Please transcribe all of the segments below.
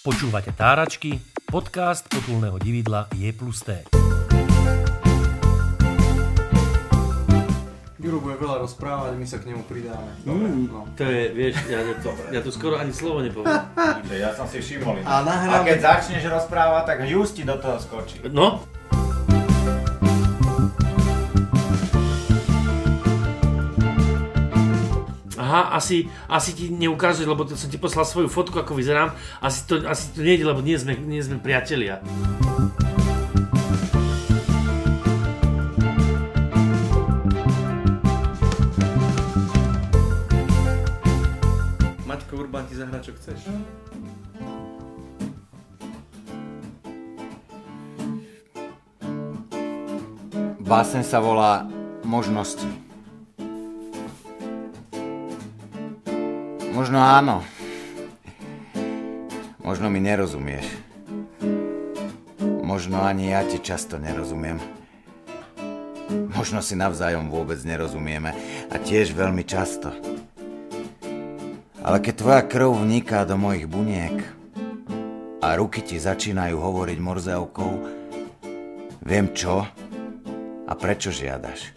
Počúvate Táračky, podcast potulného dividla Je plus T. Juro bude veľa rozprávať, my sa k nemu pridáme. Mm, no. To je, vieš, ja, ja, to, ja tu skoro ani slovo nepoviem. Ja som si všimol. A A nahráme... keď začneš rozprávať, tak just ti do toho skočí. No, Aha, asi, asi ti neukáže, lebo to som ti poslal svoju fotku, ako vyzerám. Asi to, asi to nejde, lebo nie sme, nie sme priatelia. Maťko Urban ti zahra, čo chceš. Básen sa volá Možnosti. Možno áno. Možno mi nerozumieš. Možno ani ja ti často nerozumiem. Možno si navzájom vôbec nerozumieme a tiež veľmi často. Ale keď tvoja krv vniká do mojich buniek a ruky ti začínajú hovoriť morzeovkou, viem čo a prečo žiadaš.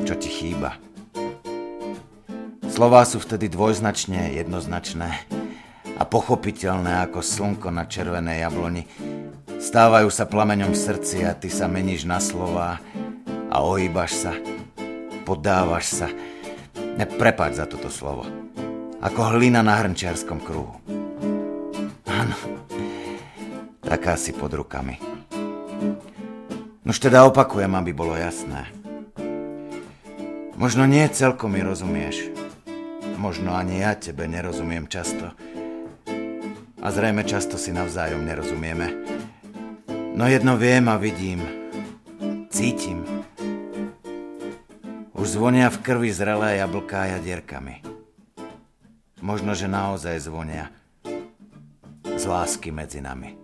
Čo ti chýba. Slová sú vtedy dvojznačne jednoznačné a pochopiteľné ako slnko na červenej jabloni. Stávajú sa plameňom v srdci a ty sa meníš na slová a ohýbaš sa, poddávaš sa. Neprepáč za toto slovo. Ako hlina na hrnčiarskom kruhu. Áno, taká si pod rukami. Nož teda opakujem, aby bolo jasné. Možno nie celkom mi rozumieš. Možno ani ja tebe nerozumiem často. A zrejme často si navzájom nerozumieme. No jedno viem a vidím. Cítim. Už zvonia v krvi zrelé jablká jadierkami. Možno, že naozaj zvonia z lásky medzi nami.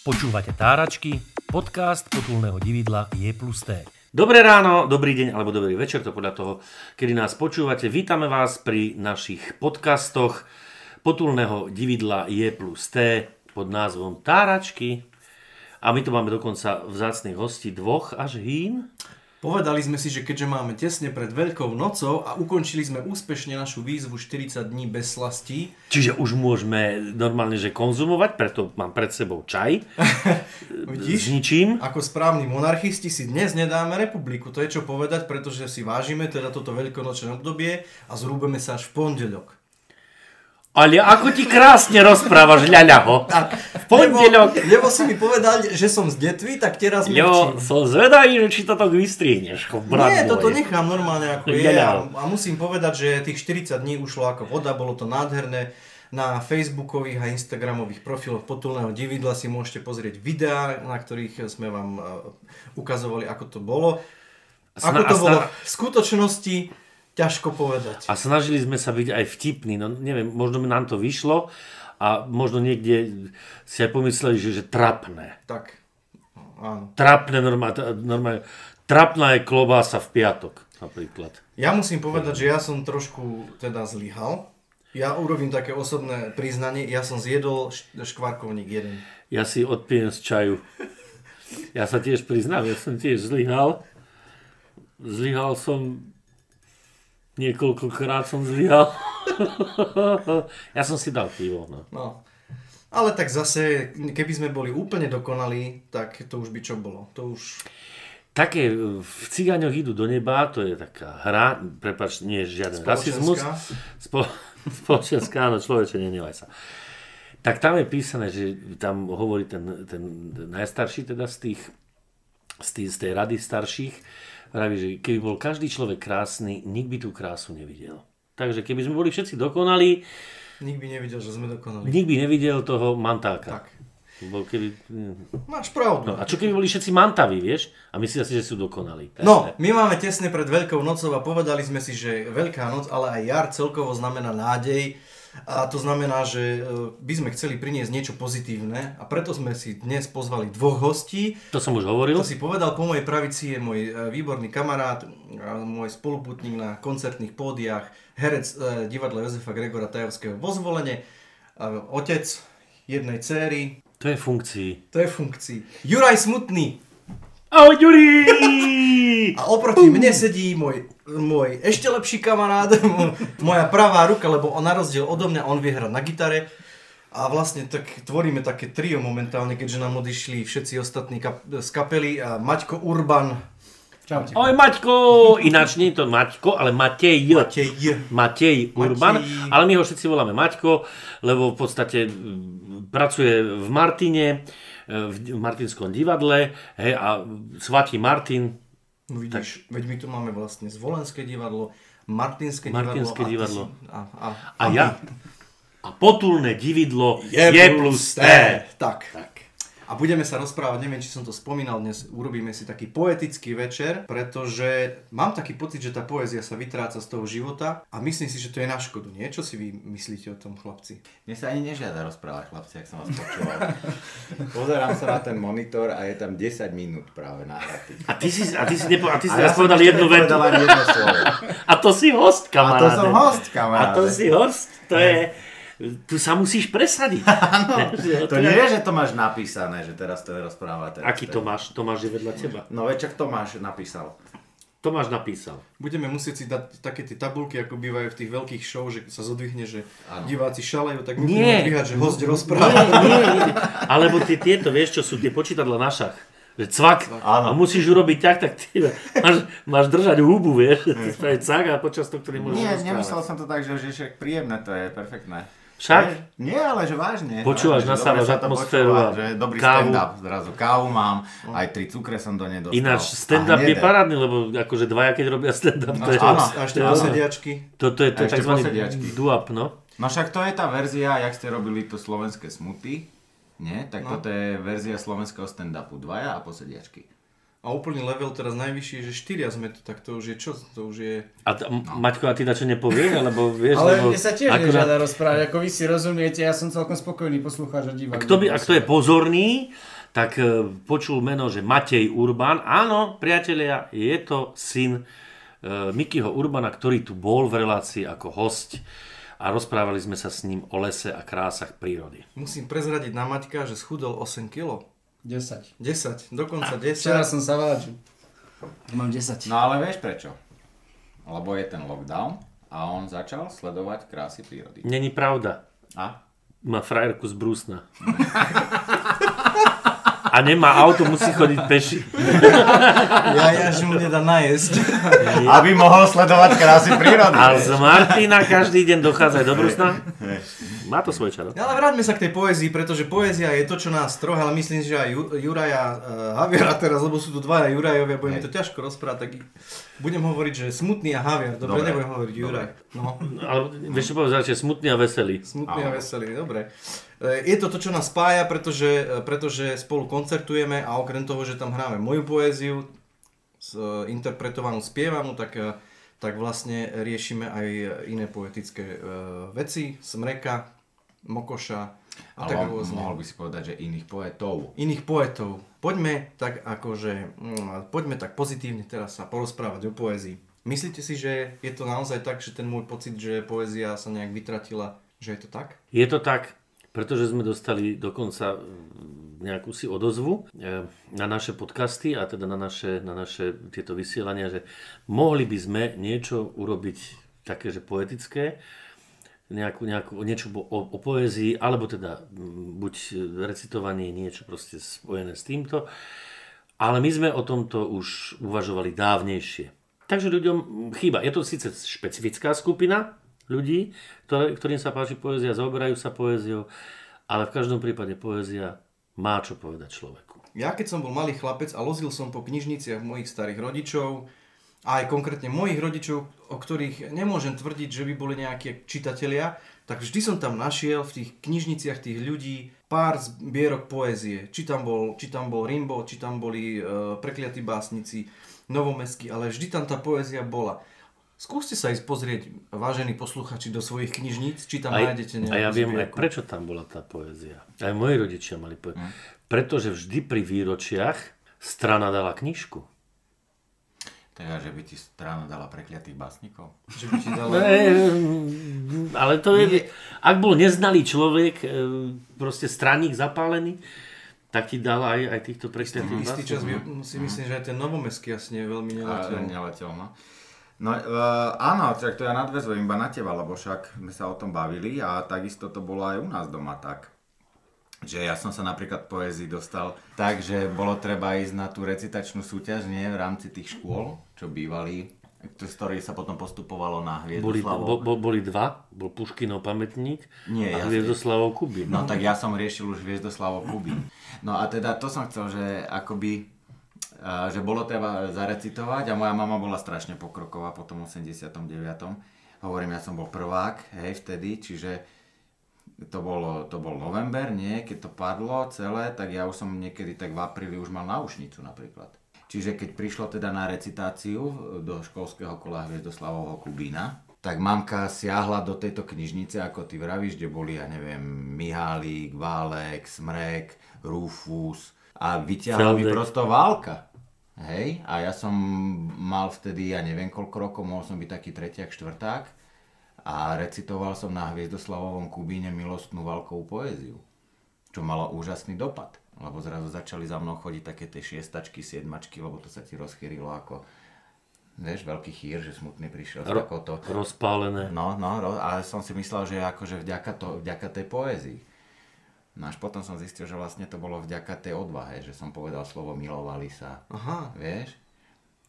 Počúvate Táračky, podcast potulného dividla Je plus T. Dobré ráno, dobrý deň alebo dobrý večer, to podľa toho, kedy nás počúvate. Vítame vás pri našich podcastoch potulného dividla Je plus T pod názvom Táračky. A my tu máme dokonca vzácných hostí dvoch až hín. Povedali sme si, že keďže máme tesne pred Veľkou nocou a ukončili sme úspešne našu výzvu 40 dní bez slastí, Čiže už môžeme normálne že konzumovať, preto mám pred sebou čaj vidíš, s ničím. ako správni monarchisti si dnes nedáme republiku. To je čo povedať, pretože si vážime teda toto veľkonočné obdobie a zrúbeme sa až v pondelok. Ale ako ti krásne rozprávaš, ľaľaho. V pondelok. Lebo, lebo si mi povedal, že som z detvy, tak teraz Jo, mlčím. som zvedavý, že či toto vystrihneš. brat Nie, toto nechám normálne ako je a, a musím povedať, že tých 40 dní ušlo ako voda, bolo to nádherné. Na facebookových a instagramových profiloch potulného dividla si môžete pozrieť videá, na ktorých sme vám e, ukazovali, ako to bolo. Ako to bolo v skutočnosti, ťažko povedať. A snažili sme sa byť aj vtipní, no neviem, možno nám to vyšlo a možno niekde si aj pomysleli, že, že trapné. Tak, áno. Trapné normálne, normálne, trapná je klobása v piatok napríklad. Ja musím povedať, že ja som trošku teda zlyhal. Ja urobím také osobné priznanie, ja som zjedol škvarkovník jeden. Ja si odpijem z čaju. Ja sa tiež priznám, ja som tiež zlyhal. Zlyhal som niekoľkokrát som zlyhal. ja som si dal pivo, no. No. Ale tak zase, keby sme boli úplne dokonalí, tak to už by čo bolo. To už... Také e, v cigáňoch idú do neba, to je taká hra, prepač, nie je žiaden rasizmus. Spo, spoločenská, áno, človeče, nenevaj sa. Tak tam je písané, že tam hovorí ten, ten najstarší teda z tých, z, tých, z tej rady starších, praví, že keby bol každý človek krásny, nik by tú krásu nevidel. Takže keby sme boli všetci dokonalí, Nik by nevidel, že sme dokonali. nik by nevidel toho mantáka. Tak. Bo keby, Máš pravdu. no, a čo keby boli všetci mantaví, vieš? A myslia si, že sú dokonalí. No, my máme tesne pred Veľkou nocou a povedali sme si, že Veľká noc, ale aj jar celkovo znamená nádej. A to znamená, že e, by sme chceli priniesť niečo pozitívne a preto sme si dnes pozvali dvoch hostí. To som už hovoril. To si povedal, po mojej pravici je môj e, výborný kamarát, môj spoluputník na koncertných pódiách, herec e, divadla Jozefa Gregora Tajovského vo zvolenie, otec jednej céry. To je funkcii. To je funkcii. Juraj Smutný. Ahoj, Juri! A oproti mne sedí môj, môj ešte lepší kamarát, moja pravá ruka, lebo on na rozdiel odo mňa, on vie hrať na gitare. A vlastne tak tvoríme také trio momentálne, keďže nám odišli všetci ostatní kap- z kapely. A Maťko Urban. Čaute. Ahoj Maťko! Ináč nie je to Maťko, ale Matej. Matej. Matej Urban. Matej. Ale my ho všetci voláme Maťko, lebo v podstate pracuje v Martine v Martinskom divadle hej, a svatý Martin. No vidíš, tak... veď my tu máme vlastne Zvolenské divadlo, Martinské, Martinské divadlo. divadlo. A, a, a, a ja. A potulné dividlo je, je plus T. Tak. tak. A budeme sa rozprávať, neviem, či som to spomínal, dnes urobíme si taký poetický večer, pretože mám taký pocit, že tá poézia sa vytráca z toho života a myslím si, že to je na škodu. Nie? Čo si vy myslíte o tom, chlapci? Mne sa ani nežiada rozprávať, chlapci, ak som vás počúval. Pozerám sa na ten monitor a je tam 10 minút práve nahratý. A ty si, a ty si, nepo, a ty si a ja povedal jednu vetu. jedno slovo. A to si host, kamaráde. A to som host, kamaráde. A to si host, to je tu sa musíš presadiť. Áno, to nie je, že to máš napísané, že teraz to je rozprávať. Aký Tomáš? Tomáš je vedľa teba. No veď čak Tomáš napísal. Tomáš napísal. Budeme musieť si dať také tie tabulky, ako bývajú v tých veľkých show, že sa zodvihne, že ano. diváci šalajú, tak nie. dvíhať, že host rozpráva. Nie, nie, nie. Alebo tie, tieto, vieš čo sú, tie počítadla na šach. Že cvak. Áno. A musíš urobiť tak, tak ty máš, máš držať hubu, vieš. Spraviť cvak a počas toho, ktorý môžeš Nie, rozprávať. nemyslel som to tak, že, že príjemné to je, perfektné. Však? Nie, nie, ale že vážne. Počúvaš, nasávaš atmosféru a že dobrý kávu. stand-up, zrazu kávu mám, aj tri cukre som do nej dostal. Ináč stand-up je parádny, lebo akože dvaja, keď robia stand-up, no, to je... Áno, a ešte posediačky. To, to je to tzv. duap, no. No však to je tá verzia, jak ste robili to slovenské smuty, nie? Tak no. toto je verzia slovenského stand-upu, dvaja a posediačky. A úplný level teraz najvyšší je, že štyria sme tu, tak to už je čo? To už je... A t- no. Maťko, a ty na čo nepovie? Alebo vieš, Ale lebo... mne sa tiež akurát... nežiada rozprávať, ako vy si rozumiete, ja som celkom spokojný poslucháč a divák. A kto, by, a kto je pozorný, tak uh, počul meno, že Matej Urban. Áno, priatelia, je to syn uh, Mikyho Urbana, ktorý tu bol v relácii ako host a rozprávali sme sa s ním o lese a krásach prírody. Musím prezradiť na Maťka, že schudol 8 kg. 10. 10, dokonca 10. Včera som sa vážil. Mám 10. No ale vieš prečo? Lebo je ten lockdown a on začal sledovať krásy prírody. Není pravda. A? Má frajerku z Brusna. a nemá auto, musí chodiť peši. ja, ja, že mu nedá najesť. Aby mohol sledovať krásy prírody. A z Martina každý deň dochádza do Brusna? Má to svoje čaro. Ale vráťme sa k tej poézii, pretože poézia je to, čo nás troch, ale myslím, že aj Juraja uh, Haviera teraz, lebo sú tu dvaja Jurajovia, budeme to ťažko rozprávať, tak budem hovoriť, že smutný a Havier. Dobre, dobre. nebudem hovoriť Juraj. No. Ale vieš čo povedať, že smutný a veselý. Smutný a veselý, dobre. E, je to to, čo nás spája, pretože, e, pretože spolu koncertujeme a okrem toho, že tam hráme moju poéziu, interpretovanú, spievanú, tak, e, tak vlastne riešime aj iné poetické veci, Smreka, Mokoša a Ale tak rôzne. mohol by si povedať, že iných poetov. Iných poetov. Poďme tak akože, mm, poďme tak pozitívne teraz sa porozprávať o poézii. Myslíte si, že je to naozaj tak, že ten môj pocit, že poézia sa nejak vytratila, že je to tak? Je to tak pretože sme dostali dokonca mm, nejakú si odozvu e, na naše podcasty a teda na naše, na naše tieto vysielania, že mohli by sme niečo urobiť také, že poetické, nejakú, nejakú, niečo o, o poézii, alebo teda mm, buď recitovanie, niečo proste spojené s týmto. Ale my sme o tomto už uvažovali dávnejšie. Takže ľuďom chýba. Je to síce špecifická skupina, ľudí, ktoré, ktorým sa páči poézia, zaoberajú sa poéziou, ale v každom prípade poézia má čo povedať človeku. Ja keď som bol malý chlapec a lozil som po knižniciach mojich starých rodičov, a aj konkrétne mojich rodičov, o ktorých nemôžem tvrdiť, že by boli nejakí čitatelia, tak vždy som tam našiel v tých knižniciach tých ľudí pár zbierok poézie. Či tam bol, či tam bol Rimbo, či tam boli e, prekliatí básnici, novomestskí, ale vždy tam tá poézia bola Skúste sa ísť pozrieť, vážení posluchači, do svojich knižníc, či tam Aj, nájdete nejakú a ja viem aj zbierku. prečo tam bola tá poézia. Aj moji rodičia mali poéziu. Pretože vždy pri výročiach strana dala knižku. Teda, že by ti strana dala prekliatých básnikov. Že by ti dala... E, ale to je, ak bol neznalý človek, e, proste straník zapálený, tak ti dal aj, aj týchto prekliatých Istý čas básnikov. by, si myslím, že aj ten novomestský jasne je veľmi neletel. Neletel, no. No uh, áno, tak to ja nadvezujem iba na teba, lebo však sme sa o tom bavili a takisto to bolo aj u nás doma tak. Že ja som sa napríklad poézii dostal tak, že bolo treba ísť na tú recitačnú súťaž, nie, v rámci tých škôl, čo bývali, z ktorých sa potom postupovalo na Boli, Hviezdoslavu. bo, bo, boli dva, bol Puškinov pamätník Nie, a ja- Hviezdoslavov Kubín. No tak ja som riešil už Hviezdoslavov Kubín. No a teda to som chcel, že akoby, že bolo treba zarecitovať a moja mama bola strašne pokroková po tom 89. Hovorím, ja som bol prvák, hej, vtedy, čiže to, bolo, to bol november, nie, keď to padlo celé, tak ja už som niekedy tak v apríli už mal náušnicu napríklad. Čiže keď prišlo teda na recitáciu do školského kola Hviezdoslavovho Kubína, tak mamka siahla do tejto knižnice, ako ty vravíš, kde boli, ja neviem, Mihálík, Válek, Smrek, Rufus a vyťahla mi prosto válka. Hej, a ja som mal vtedy, ja neviem koľko rokov, mohol som byť taký tretiak, štvrták a recitoval som na Hviezdoslavovom Kubíne milostnú válkovú poéziu, čo malo úžasný dopad, lebo zrazu začali za mnou chodiť také tie šiestačky, siedmačky, lebo to sa ti rozchýrilo ako, vieš, veľký chýr, že smutný prišiel Ro- takouto Rozpálené. No, no, ro- ale som si myslel, že akože vďaka, to, vďaka tej poézii. No až potom som zistil, že vlastne to bolo vďaka tej odvahe, že som povedal slovo milovali sa. Aha. Vieš?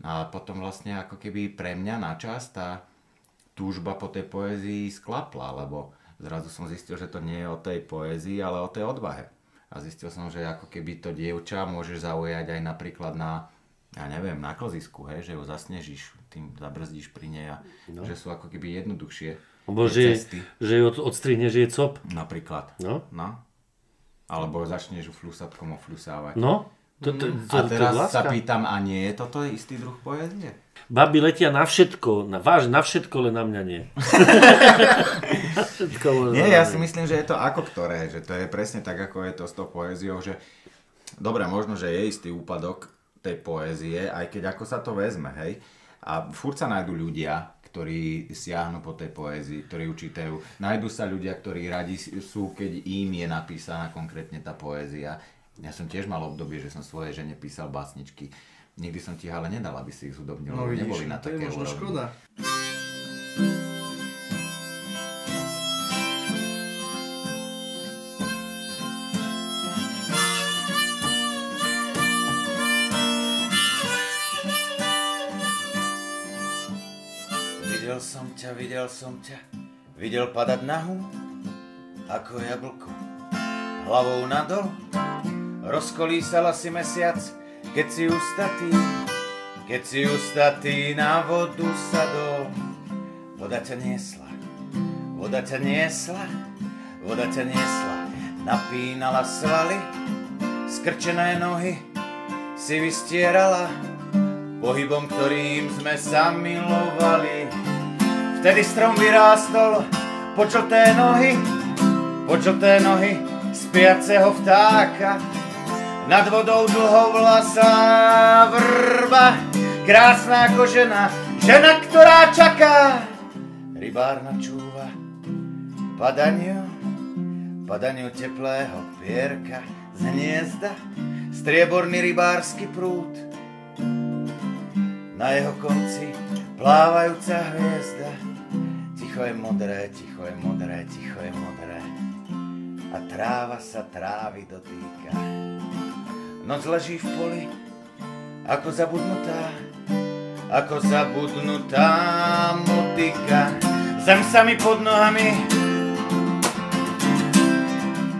A potom vlastne ako keby pre mňa na čas tá túžba po tej poézii sklapla, lebo zrazu som zistil, že to nie je o tej poézii, ale o tej odvahe. A zistil som, že ako keby to dievča môžeš zaujať aj napríklad na, ja neviem, na klzisku, hej, že ju zasnežíš, tým zabrzdíš pri nej a no. že sú ako keby jednoduchšie Lebo že, cesty. že ju od, odstrihne, že je cop. Napríklad. No. No. Alebo začneš ju flusatkom oflusávať. No, to, to, to, Mm. A to, to je teraz láska. sa pýtam, a nie je toto istý druh poézie? Baby letia na všetko, na, váž, na všetko, len na mňa nie. na všetko, len Nie, ja si myslím, že je to ako ktoré, že to je presne tak, ako je to s tou poéziou, že dobre, možno, že je istý úpadok tej poézie, aj keď ako sa to vezme, hej. A furt sa nájdú ľudia, ktorí siahnu po tej poézii, ktorí ju čítajú. Nájdú sa ľudia, ktorí radi sú, keď im je napísaná konkrétne tá poézia. Ja som tiež mal obdobie, že som svojej žene písal básničky. Nikdy som ti ich ale nedal, aby si ich zudobnil, No vidíš, neboli na to je také možno úrovni. škoda. Videl som ťa, videl som ťa, videl padať nahu, ako jablko, hlavou nadol. Rozkolísala si mesiac, keď si ustatý, keď si ustatý na vodu sadol. Voda ťa niesla, voda ťa niesla, voda ťa niesla, napínala svaly, skrčené nohy si vystierala, pohybom, ktorým sme sa milovali. Vtedy strom vyrástol po žlté nohy, po žlté nohy spiaceho vtáka. Nad vodou dlhovlasá vrba, krásna ako žena, žena, ktorá čaká. Rybár načúva padaniu, padaniu teplého pierka z hniezda, strieborný rybársky prúd. Na jeho konci plávajúca hviezda. Ticho je modré, ticho je modré, ticho je modré. A tráva sa trávy dotýka. Noc leží v poli, ako zabudnutá, ako zabudnutá motika. Zem sa mi pod nohami,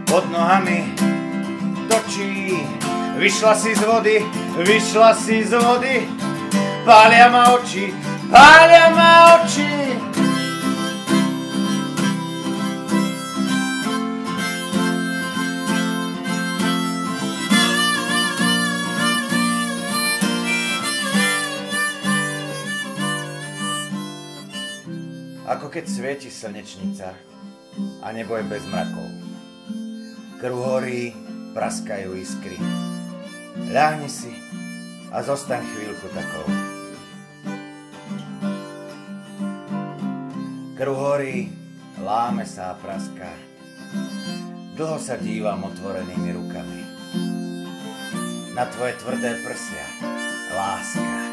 pod nohami točí. Vyšla si z vody, vyšla si z vody, pália ma oči, pália ma oči. Keď svieti slnečnica a nebo je bez mrakov. Krv horí, praskajú iskry. Ľahni si a zostaň chvíľku takou. Krv horí, láme sa a praská. Dlho sa dívam otvorenými rukami. Na tvoje tvrdé prsia, láska.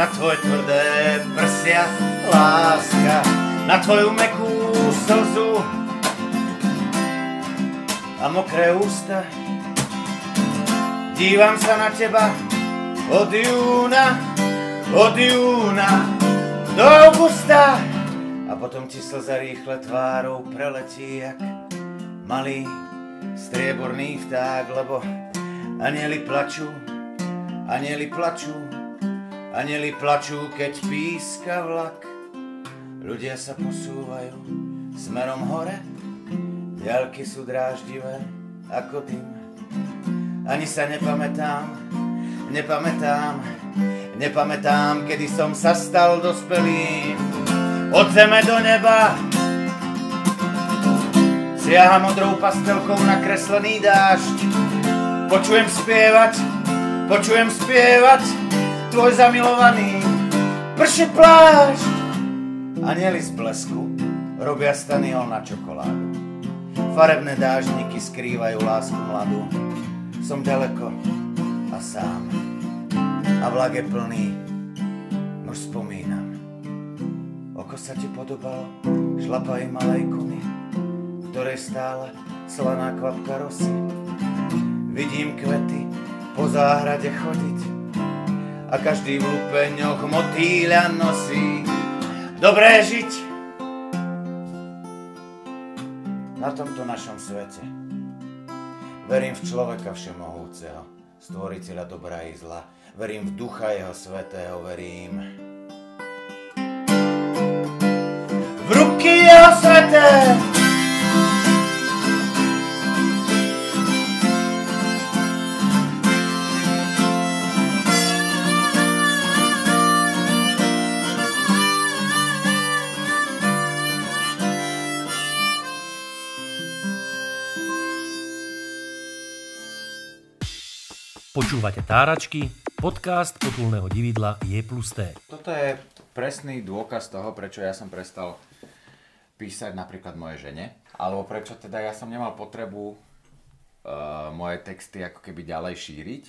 Na tvoje tvrdé prsia, láska. Na tvoju mekú slzu a mokré ústa. Dívam sa na teba od júna, od júna do augusta. A potom ti slza rýchle tvárou preletí, jak malý strieborný vták, lebo anieli plačú, anieli plačú, anieli plačú, keď píska vlak. Ľudia sa posúvajú smerom hore, ďalky sú dráždivé ako dym. Ani sa nepamätám, nepamätám, nepamätám, kedy som sa stal dospelým. Od zeme do neba siaha modrou pastelkou nakreslený dážď. Počujem spievať, počujem spievať tvoj zamilovaný prší plášť. Anieli z blesku robia staniol na čokoládu. Farebné dážniky skrývajú lásku mladú. Som ďaleko a sám. A vlak je plný, už spomínam. Oko sa ti podobalo, šlapaj malej kuny, ktorej stála slaná kvapka rosy. Vidím kvety po záhrade chodiť a každý v lupeňoch motýľa nosí. Dobré žiť na tomto našom svete. Verím v človeka všemohúceho, stvoriteľa dobra i zla. Verím v ducha jeho svetého, verím v ruky jeho sveté. Počúvate Táračky, podcast potulného dividla Je plus T. Toto je presný dôkaz toho, prečo ja som prestal písať napríklad mojej žene, alebo prečo teda ja som nemal potrebu uh, moje texty ako keby ďalej šíriť,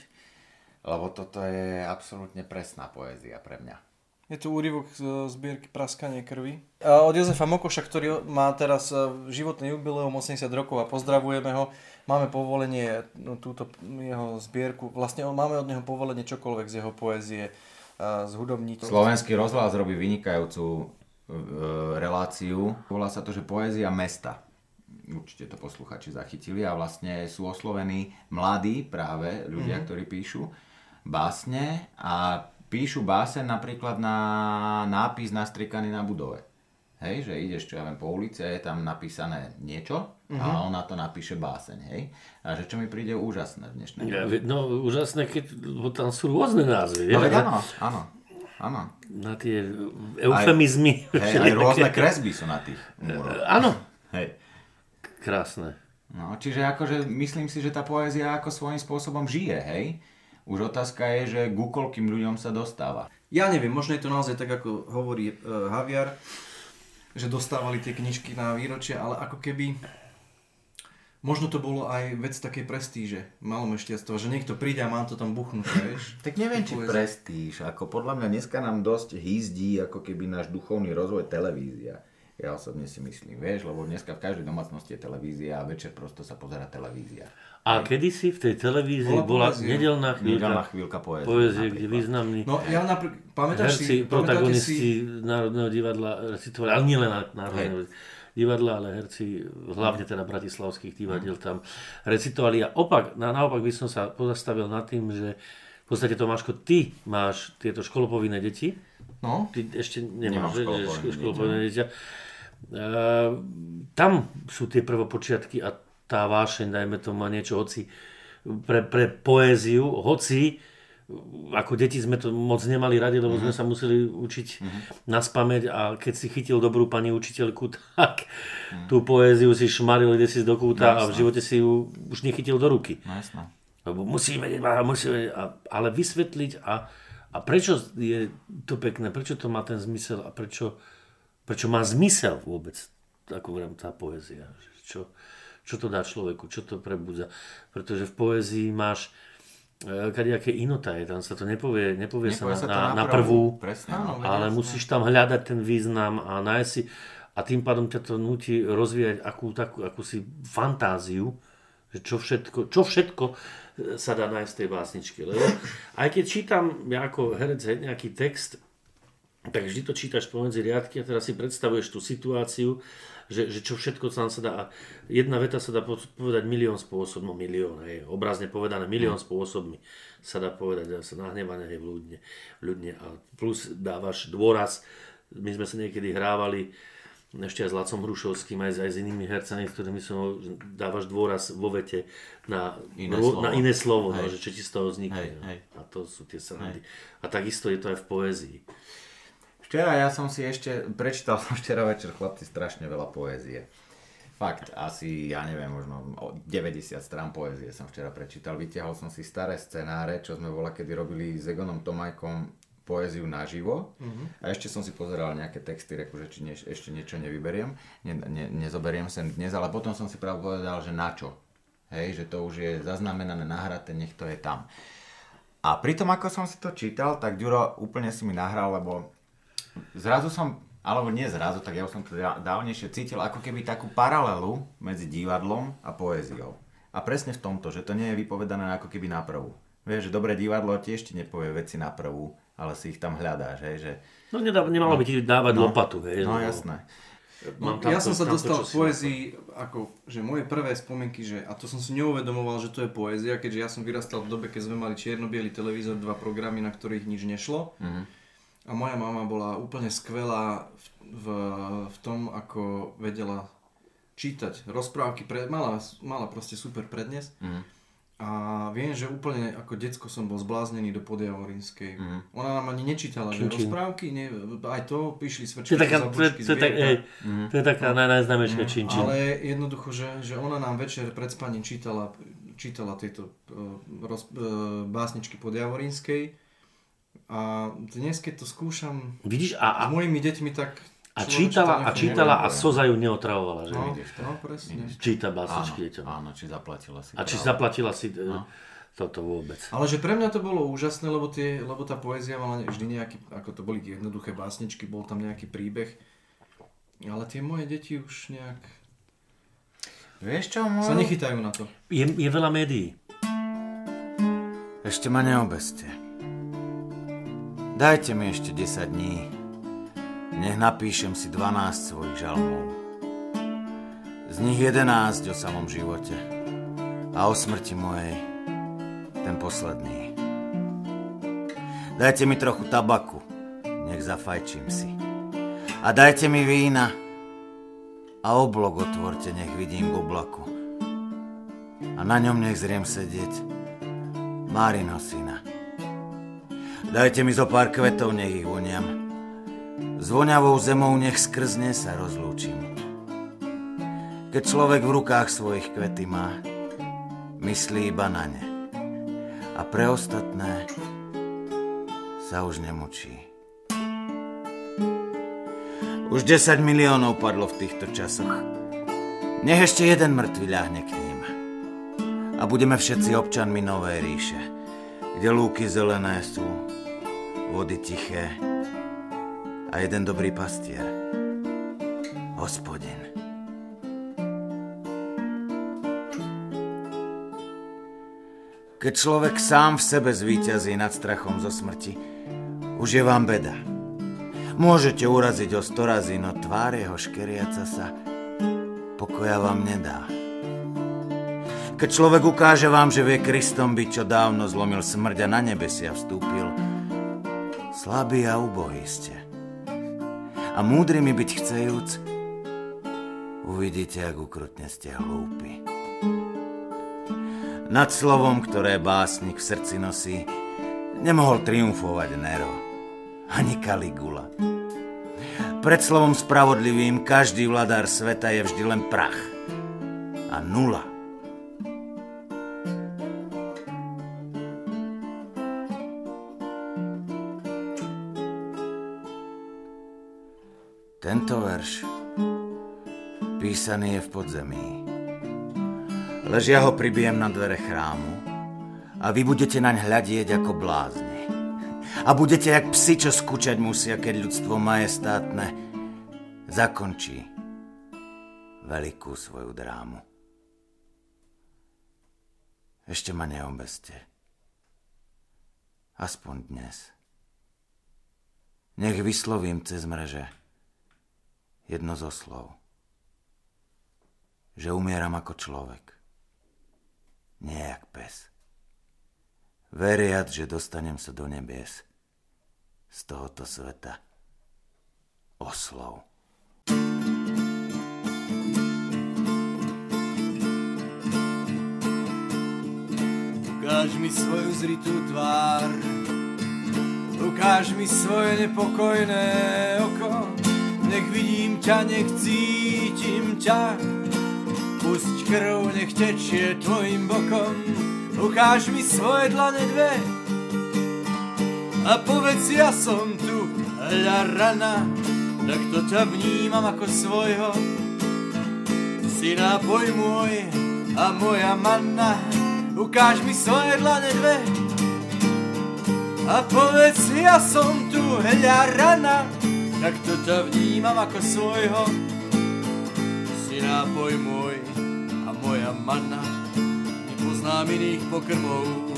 lebo toto je absolútne presná poézia pre mňa. Je tu úryvok z zbierky Praskanie krvi. A Od Jozefa Mokoša, ktorý má teraz e, životný jubileum 80 rokov a pozdravujeme ho. Máme povolenie no, túto jeho zbierku, vlastne máme od neho povolenie čokoľvek z jeho poézie z hudobníkov. Slovenský rozhlas robí vynikajúcu e, reláciu. Volá sa to, že poézia mesta. Určite to posluchači zachytili a vlastne sú oslovení mladí práve ľudia, mm-hmm. ktorí píšu básne a píšu básen napríklad na nápis nastrikaný na budove. Hej, že ideš, čo ja viem, po ulici a je tam napísané niečo a Mhm. on na to napíše báseň, hej. A že čo mi príde úžasné v dnešnej Ja, no úžasné, keď lebo tam sú rôzne názvy. No veď na- áno, áno, áno. Na tie eufemizmy. Hej, aj rôzne kresby sú na tých múroch. Áno, Hej. krásne. No, čiže akože myslím si, že tá poézia ako svojím spôsobom žije, hej. Už otázka je, že ku koľkým ľuďom sa dostáva. Ja neviem, možno je to naozaj tak, ako hovorí uh, Javiar, že dostávali tie knižky na výročie, ale ako keby možno to bolo aj vec takej prestíže, malomešťastva, že niekto príde a má to tam buchnuté, vieš. Tak neviem, či prestíž, ako podľa mňa dneska nám dosť hýzdí ako keby náš duchovný rozvoj televízia. Ja osobne si myslím, vieš, lebo dneska v každej domácnosti je televízia a večer prosto sa pozera televízia. A kedysi v tej televízii Bola bola, nedelná Nedelná chvíľka chvíľka poézie. poézie, kde významní No ja napríklad, pamätáš herci, si, protagonisti si, Národného divadla recitovali, ale nie len Národného divadla, ale herci, hlavne teda bratislavských divadiel tam recitovali. A opak, na, naopak by som sa pozastavil nad tým, že v podstate Tomáško, ty máš tieto školopovinné deti, no, ty ešte Nemám nemáš, že školopovinné školopovinné dieťa. Uh, tam sú tie prvopočiatky a tá vášeň, dajme tomu, má niečo hoci pre, pre poéziu, hoci ako deti sme to moc nemali radi, lebo sme sa museli učiť na spameť a keď si chytil dobrú pani učiteľku, tak tú poéziu si šmaril kde si do kúta a v živote si ju už nechytil do ruky. No. Lebo musí vedieť, a musí vedieť, a, ale vysvetliť a, a prečo je to pekné, prečo to má ten zmysel a prečo, prečo má zmysel vôbec, ako hovorím, tá poézia. Čo, čo to dá človeku, čo to prebudza. Pretože v poézii máš e, kadejaké inotaje, tam sa to nepovie, nepovie, Nepovie sa sa to na, na na prvú, Presne. Áno, ale musíš tam hľadať ten význam a nájsť si a tým pádom ťa to nutí rozvíjať akú takú akúsi fantáziu, že čo všetko, čo všetko e, sa dá nájsť v tej básničke. Lebo aj keď čítam ja ako herec nejaký text, tak vždy to čítaš pomedzi riadky a teraz si predstavuješ tú situáciu, že, že čo všetko tam sa dá. Jedna veta sa dá po- povedať milión spôsobmi, no milión, hej, obrazne povedané, milión spôsobmi sa dá povedať, dá sa nahnevanie hej, ľudne, ľudne. A plus dávaš dôraz, my sme sa niekedy hrávali ešte aj s Lacom Hrušovským, aj, aj s inými hercami, s ktorými som dávaš dôraz vo vete na Iné rô- slovo. na iné slovo, no, Hej. že čo ti z toho vznikne. Hej, no. hej. A to sú tie srandy. A takisto je to aj v poézii. Včera ja som si ešte, prečítal som včera večer chlapci strašne veľa poézie. Fakt, asi, ja neviem, možno o 90 strán poézie som včera prečítal. Vytiahol som si staré scenáre, čo sme bola, kedy robili s Egonom Tomajkom poéziu naživo. A ešte som si pozeral nejaké texty, reku, že či nie, ešte niečo nevyberiem, ne, ne, nezoberiem sem dnes, ale potom som si práve povedal, že na čo. Hej, že to už je zaznamenané, nahraté, nech to je tam. A pritom, ako som si to čítal, tak Ďuro úplne si mi nahral, lebo zrazu som, alebo nie zrazu, tak ja som to dá- dávnejšie cítil ako keby takú paralelu medzi divadlom a poéziou. A presne v tomto, že to nie je vypovedané ako keby na prvú. Vieš, že dobré divadlo tiež ti nepovie veci na prvú, ale si ich tam hľadáš, hej, že... No nedá, nemalo by ti dávať No. lopatu. Hej, No lebo jasné. Mám ja tamto- som sa dostal v poézii, ako, že moje prvé spomienky, že, a to som si neuvedomoval, že to je poézia, keďže ja som vyrastal v dobe, keď sme mali čierno televízor, dva programy, na ktorých nič nešlo. Mhm. A moja mama bola úplne skvelá v, v, v tom, ako vedela čítať rozprávky, pre, mala, mala proste super prednes. Mhm. A viem, že úplne ako decko som bol zbláznený do Podjavorinskej. Mhm. Ona nám ani nečítala, že Čin, rozprávky, nie, aj to, píšli svrčky, taká, to je, zabučky, to tak, to je taká naj, najznámejšia čin, čin. Mhm. Ale jednoducho, že, že ona nám večer pred spaním čítala, čítala tieto uh, roz, uh, básničky pod Javorínskej. A dnes, keď to skúšam Vidíš, a, a, s mojimi deťmi, tak... a čítala, a čítala a Soza ju neotravovala, že? No, vidíš to. no presne. Číta básničky deťom. áno, či zaplatila si. A či zaplatila si e, toto vôbec. Ale že pre mňa to bolo úžasné, lebo, tie, lebo tá poézia mala vždy nejaký, ako to boli jednoduché básničky, bol tam nejaký príbeh. Ale tie moje deti už nejak Vieš čo, môj? sa nechytajú na to. Je, je veľa médií. Ešte ma neobeste. Dajte mi ešte 10 dní. Nech napíšem si 12 svojich žalmov. Z nich 11 o samom živote. A o smrti mojej ten posledný. Dajte mi trochu tabaku. Nech zafajčím si. A dajte mi vína. A oblok otvorte, nech vidím k oblaku. A na ňom nech zriem sedieť Márino syna. Dajte mi zo pár kvetov, nech ich voniam. S voňavou zemou nech skrzne sa rozlúčim. Keď človek v rukách svojich kvety má, myslí iba na ne. A pre ostatné sa už nemučí. Už 10 miliónov padlo v týchto časoch. Nech ešte jeden mŕtvy ľahne k ním a budeme všetci občanmi Novej ríše, kde lúky zelené sú, vody tiché a jeden dobrý pastier, hospodin. Keď človek sám v sebe zvíťazí nad strachom zo smrti, už je vám beda. Môžete uraziť ho sto razy, no tvár jeho škeriaca sa pokoja vám nedá. Keď človek ukáže vám, že vie Kristom byť, čo dávno zlomil smrť a na nebesia vstúpil, slabý a ubohý ste. A múdrymi byť chcejúc, uvidíte, ak ukrutne ste hlúpi. Nad slovom, ktoré básnik v srdci nosí, nemohol triumfovať Nero, ani Caligula. Pred slovom spravodlivým každý vladár sveta je vždy len prach a nula. Tento verš písaný je v podzemí. Ležia ho pribijem na dvere chrámu a vy budete naň hľadieť ako blázni. A budete jak psi, čo skúčať musia, keď ľudstvo majestátne zakončí veľkú svoju drámu. Ešte ma neobeste. Aspoň dnes. Nech vyslovím cez mreže jedno zo slov. Že umieram ako človek. Nie jak pes. Veriac, že dostanem sa do nebies z tohoto sveta oslov. Ukáž mi svoju zritú tvár, ukáž mi svoje nepokojné oko, nech vidím ťa, nech cítim ťa. Pusť krv, nech tečie tvojim bokom, ukáž mi svoje dlane dve. A povedz, ja som tu, hľa rana, tak to ťa vnímam ako svojho. Si nápoj môj a moja manna, ukáž mi svoje dlane dve. A povedz, ja som tu, hľa rana, tak to ťa vnímam ako svojho. Si nápoj môj a moja manna, nepoznám iných pokrmov.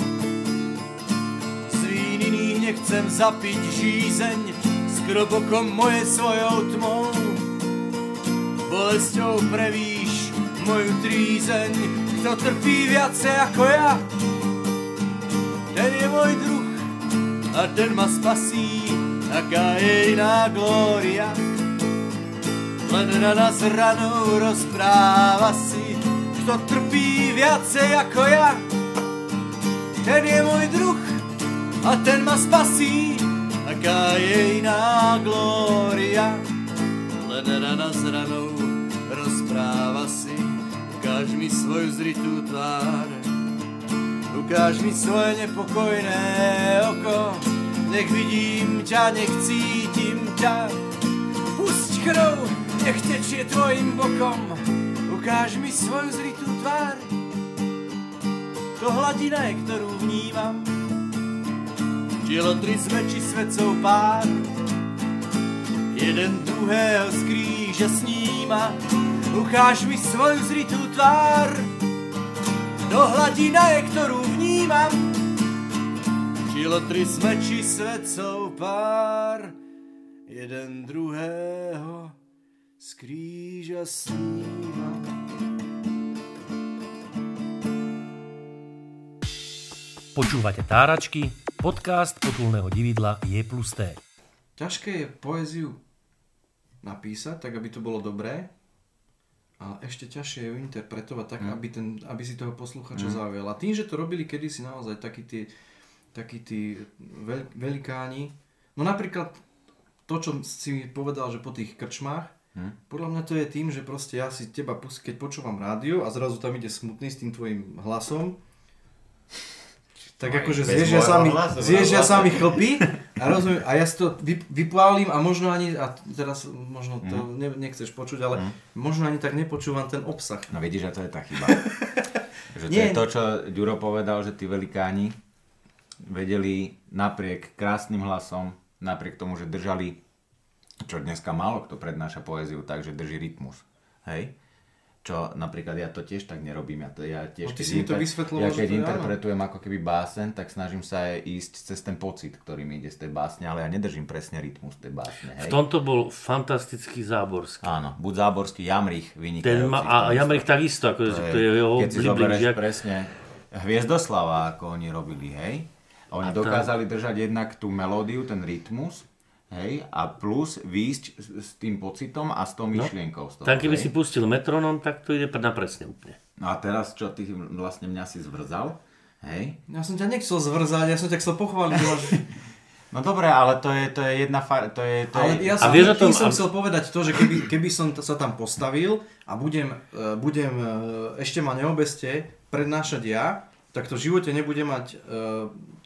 Svín iných nechcem zapiť žízeň, s krobokom moje svojou tmou. Bolesťou prevíš moju trízeň, kto trpí viacej ako ja. Ten je môj druh a ten ma spasí, taká je iná glória. Len na nás ranou rozpráva si, kto trpí viacej ako ja. Ten je môj druh a ten ma spasí, taká je iná glória. Len na nás ranou rozpráva si, ukáž mi svoju zritú tvár. Ukáž mi svoje nepokojné oko, nech vidím ťa, nech cítim ťa. Pusť krv, nech tečie tvojim bokom, ukáž mi svoju zritú tvár. To hladina je, ktorú vnímam, Dielo tri zmeči svetcov pár, jeden druhého z kríža sníma, ukáž mi svoju zritú tvár. To hladina je, ktorú vnímam, Dielo tri zmeči svetcov pár, jeden druhého z kríža sníma. Počúvate Táračky, podcast potulného dividla Je plus T. Ťažké je poéziu napísať, tak aby to bolo dobré, ale ešte ťažšie je ju interpretovať tak, aby, ten, aby si toho posluchača mm. zaujal. A tým, že to robili kedysi naozaj takí tí, takí tí veľ, velikáni, no napríklad to, čo si mi povedal, že po tých krčmách, Hm? podľa mňa to je tým, že proste ja si teba, pus- keď počúvam rádio a zrazu tam ide smutný s tým tvojim hlasom, tak akože ja môjho sami, hlasu, zvieš, ja hlasu. sami chlpí a rozumiem, a ja si to vy, a možno ani, a teraz možno to Hm. ne, nechceš počuť, ale možno ani tak nepočúvam ten obsah. No vidíš, že to je tá chyba. že to Nie. je to, čo Ďuro povedal, že tí velikáni vedeli napriek krásnym hlasom, napriek tomu, že držali, čo dneska málo kto prednáša poéziu, takže drží rytmus. Hej? Čo napríklad ja to tiež tak nerobím. Ja, to, ja tiež No, ty si mi to vysvetľoval, Ja keď to je áno. interpretujem ako keby básen, tak snažím sa aj ísť cez ten pocit, ktorý mi ide z tej básne, ale ja nedržím presne rytmus tej básne. V Hej? tomto bol fantastický Záborský. Áno, buď Záborský, Jamrich, vynikajúci. Ten ma, v a Jamrich takisto, ako, to, to je jeho keď si zoberieš presne Hviezdoslava, ako oni robili, hej. A oni A tam- dokázali držať jednak tú melódiu, ten rytmus, hej, a plus výjsť s, s tým pocitom a s tou myšlienkou. Z toho, Tam keby hej. si pustil metronom, tak to ide na presne úplne. No a teraz, čo ty vlastne mňa si zvrzal, Hej? Ja som ťa nechcel zvrzať, ja som ťa chcel pochváliť. No dobre, ale to je, to je jedna fa- to je, to Ale je... ja A som, vieš o tom- tým som a- chcel povedať to, že keby, keby som t- sa tam postavil a budem, e, budem e, ešte ma neobeste prednášať ja, tak to v živote nebude mať e,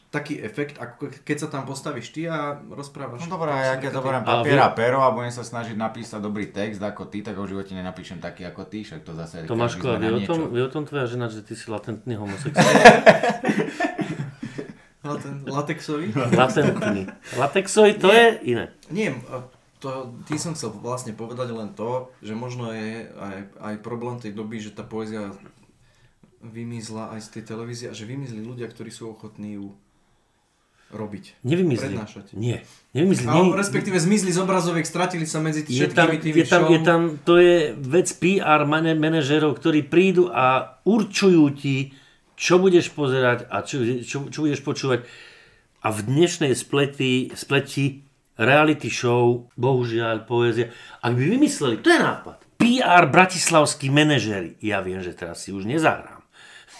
taký efekt, ako ke- keď sa tam postavíš ty a rozprávaš. No dobré, ja keď zoberiem papier a pero a budem sa snažiť napísať dobrý text ako ty, tak ho v živote nenapíšem taký ako ty, však to zase... Tomáško, a vie o, tom, vie o tom tvoja žena, že ty si latentný homosexuál? Ale ten latexový? Latentný. Latexový to je iné. Nie, to, tým som chcel vlastne povedať len to, že možno je aj, aj problém tej doby, že tá poézia vymizla aj z tej televízie a že vymizli ľudia, ktorí sú ochotní ju robiť. Nevymyslí. Prednášať. Nie. Nevymyslí. Ale Nie, respektíve zmizli z obrazoviek, stratili sa medzi je tam, všetkými tými je, tam, show. je tam, to je vec PR manažerov, ktorí prídu a určujú ti, čo budeš pozerať a čo, čo, čo budeš počúvať. A v dnešnej spleti, spleti reality show, bohužiaľ, poézia, ak by vymysleli, to je nápad, PR bratislavskí manažery, ja viem, že teraz si už nezahrám,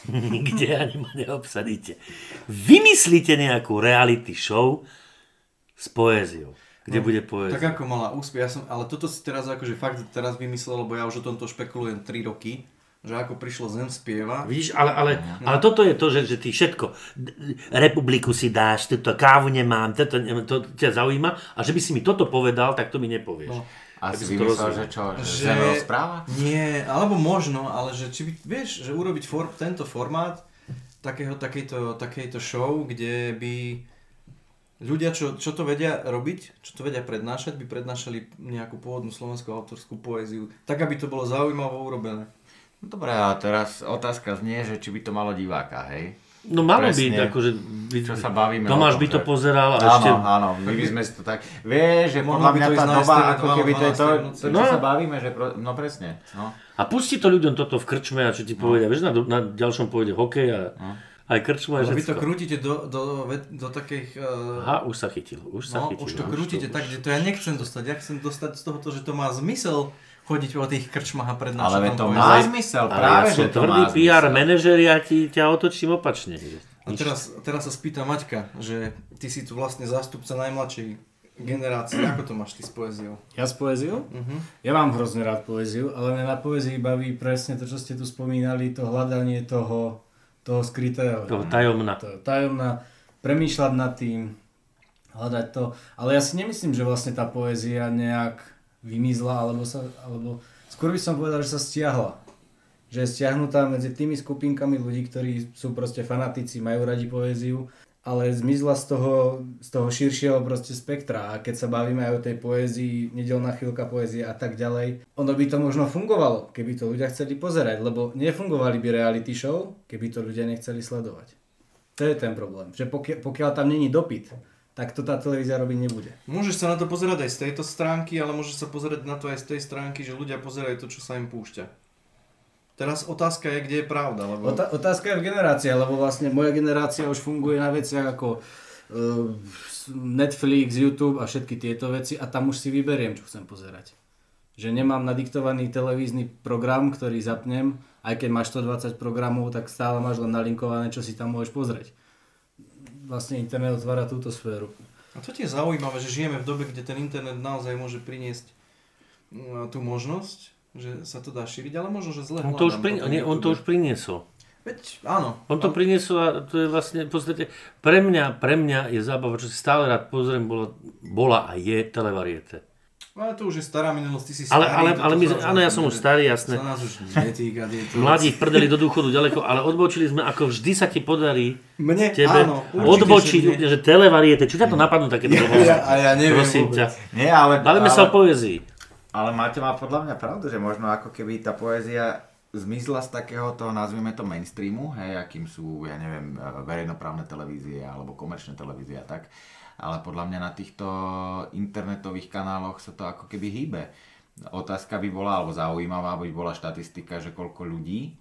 nikde ani ma neobsadíte. Vymyslíte nejakú reality show s poéziou, kde bude poézia. Tak ako mala úspech, ja som, ale toto si teraz akože fakt teraz vymyslel, lebo ja už o tomto špekulujem 3 roky, že ako prišlo Zem spieva. Vidíš, ale, ale, ale toto je to, že, že ty všetko, republiku si dáš, túto kávu nemám, toto, to ťa zaujíma a že by si mi toto povedal, tak to mi nepovieš. No. A si vymyslel, že čo, že, Že... Rozpráva? Nie, alebo možno, ale že či by, vieš, že urobiť for, tento formát takého, takejto, takejto show, kde by ľudia, čo, čo to vedia robiť, čo to vedia prednášať, by prednášali nejakú pôvodnú slovenskú autorskú poéziu, tak aby to bolo zaujímavo urobené. No dobré, a teraz otázka znie, že či by to malo diváka, hej? No malo Presne. byť, akože... By, Čo sa bavíme Tomáš tom, by to pozeral a Áno, ešte... áno, my by sme si to tak... Vieš, že podľa by mňa tá na doba, ako keby to je to, 12. to čo No. sa bavíme, že... Pro, no presne, no. A pusti to ľuďom toto v krčme a čo ti povedia, vieš, na, na ďalšom pôjde hokej a aj krčma Ale a vy to krútite do, do, ve- do takých... Uh, Aha, už sa chytil, už sa no, chytil. už to krútite tak, že to ja nechcem dostať. Ja chcem dostať z toho, že to má zmysel chodiť po tých krčmách a prednášať Ale to má zmysel, práve, že to má PR manažer, ja ti ťa otočím opačne. A teraz, teraz sa spýta Maťka, že ty si tu vlastne zástupca najmladšej generácie. Ako to máš ty s poéziou? Ja s poéziou? Mhm. Ja mám hrozne rád poéziu, ale mňa na poézii baví presne to, čo ste tu spomínali, to hľadanie toho, toho skrytého. To tajomná. To je tajomná, premýšľať nad tým, hľadať to. Ale ja si nemyslím, že vlastne tá poézia nejak vymizla, alebo, sa, alebo skôr by som povedal, že sa stiahla. Že je stiahnutá medzi tými skupinkami ľudí, ktorí sú proste fanatici, majú radi poéziu, ale zmizla z toho, z toho širšieho proste spektra. A keď sa bavíme aj o tej poézii, nedelná chvíľka poézie a tak ďalej, ono by to možno fungovalo, keby to ľudia chceli pozerať, lebo nefungovali by reality show, keby to ľudia nechceli sledovať. To je ten problém, že pokiaľ, pokiaľ tam není dopyt, tak to tá televízia robiť nebude. Môžeš sa na to pozerať aj z tejto stránky, ale môžeš sa pozerať na to aj z tej stránky, že ľudia pozerajú to, čo sa im púšťa. Teraz otázka je, kde je pravda, lebo... Ota- otázka je v generácii, lebo vlastne moja generácia už funguje na veciach ako uh, Netflix, YouTube a všetky tieto veci a tam už si vyberiem, čo chcem pozerať. Že nemám nadiktovaný televízny program, ktorý zapnem, aj keď máš 120 programov, tak stále máš len nalinkované, čo si tam môžeš pozrieť. Vlastne internet otvára túto sféru. A to je zaujímavé, že žijeme v dobe, kde ten internet naozaj môže priniesť mm, tú možnosť, že sa to dá šíriť, ale možno, že zle On to, už hľadám pri, po tom nie, on to už priniesol. Veď, áno. On to priniesol a to je vlastne v podstate, pre mňa, pre mňa je zábava, čo si stále rád pozriem, bola, bola a je televariete. Ale to už je stará minulosť, ty si Ale, starý. ale, toto ale my, áno, ja som už starý, jasné. Sa nás už netýka. tieto Mladí prdeli do dôchodu ďaleko, ale odbočili sme, ako vždy sa ti podarí Mne, tebe áno, odbočiť, že že televariete. Čo ťa to napadnú takéto Ja, blbosti? a ja neviem Prosím vôbec. ťa. Nie, ale... Bavíme ale, sa o poézii. Ale Maťo má podľa mňa pravdu, že možno ako keby tá poézia zmizla z takého toho, nazvime to mainstreamu, hej, akým sú, ja neviem, e, verejnoprávne televízie alebo komerčné televízie a tak. Ale podľa mňa na týchto internetových kanáloch sa to ako keby hýbe. Otázka by bola, alebo zaujímavá by bola štatistika, že koľko ľudí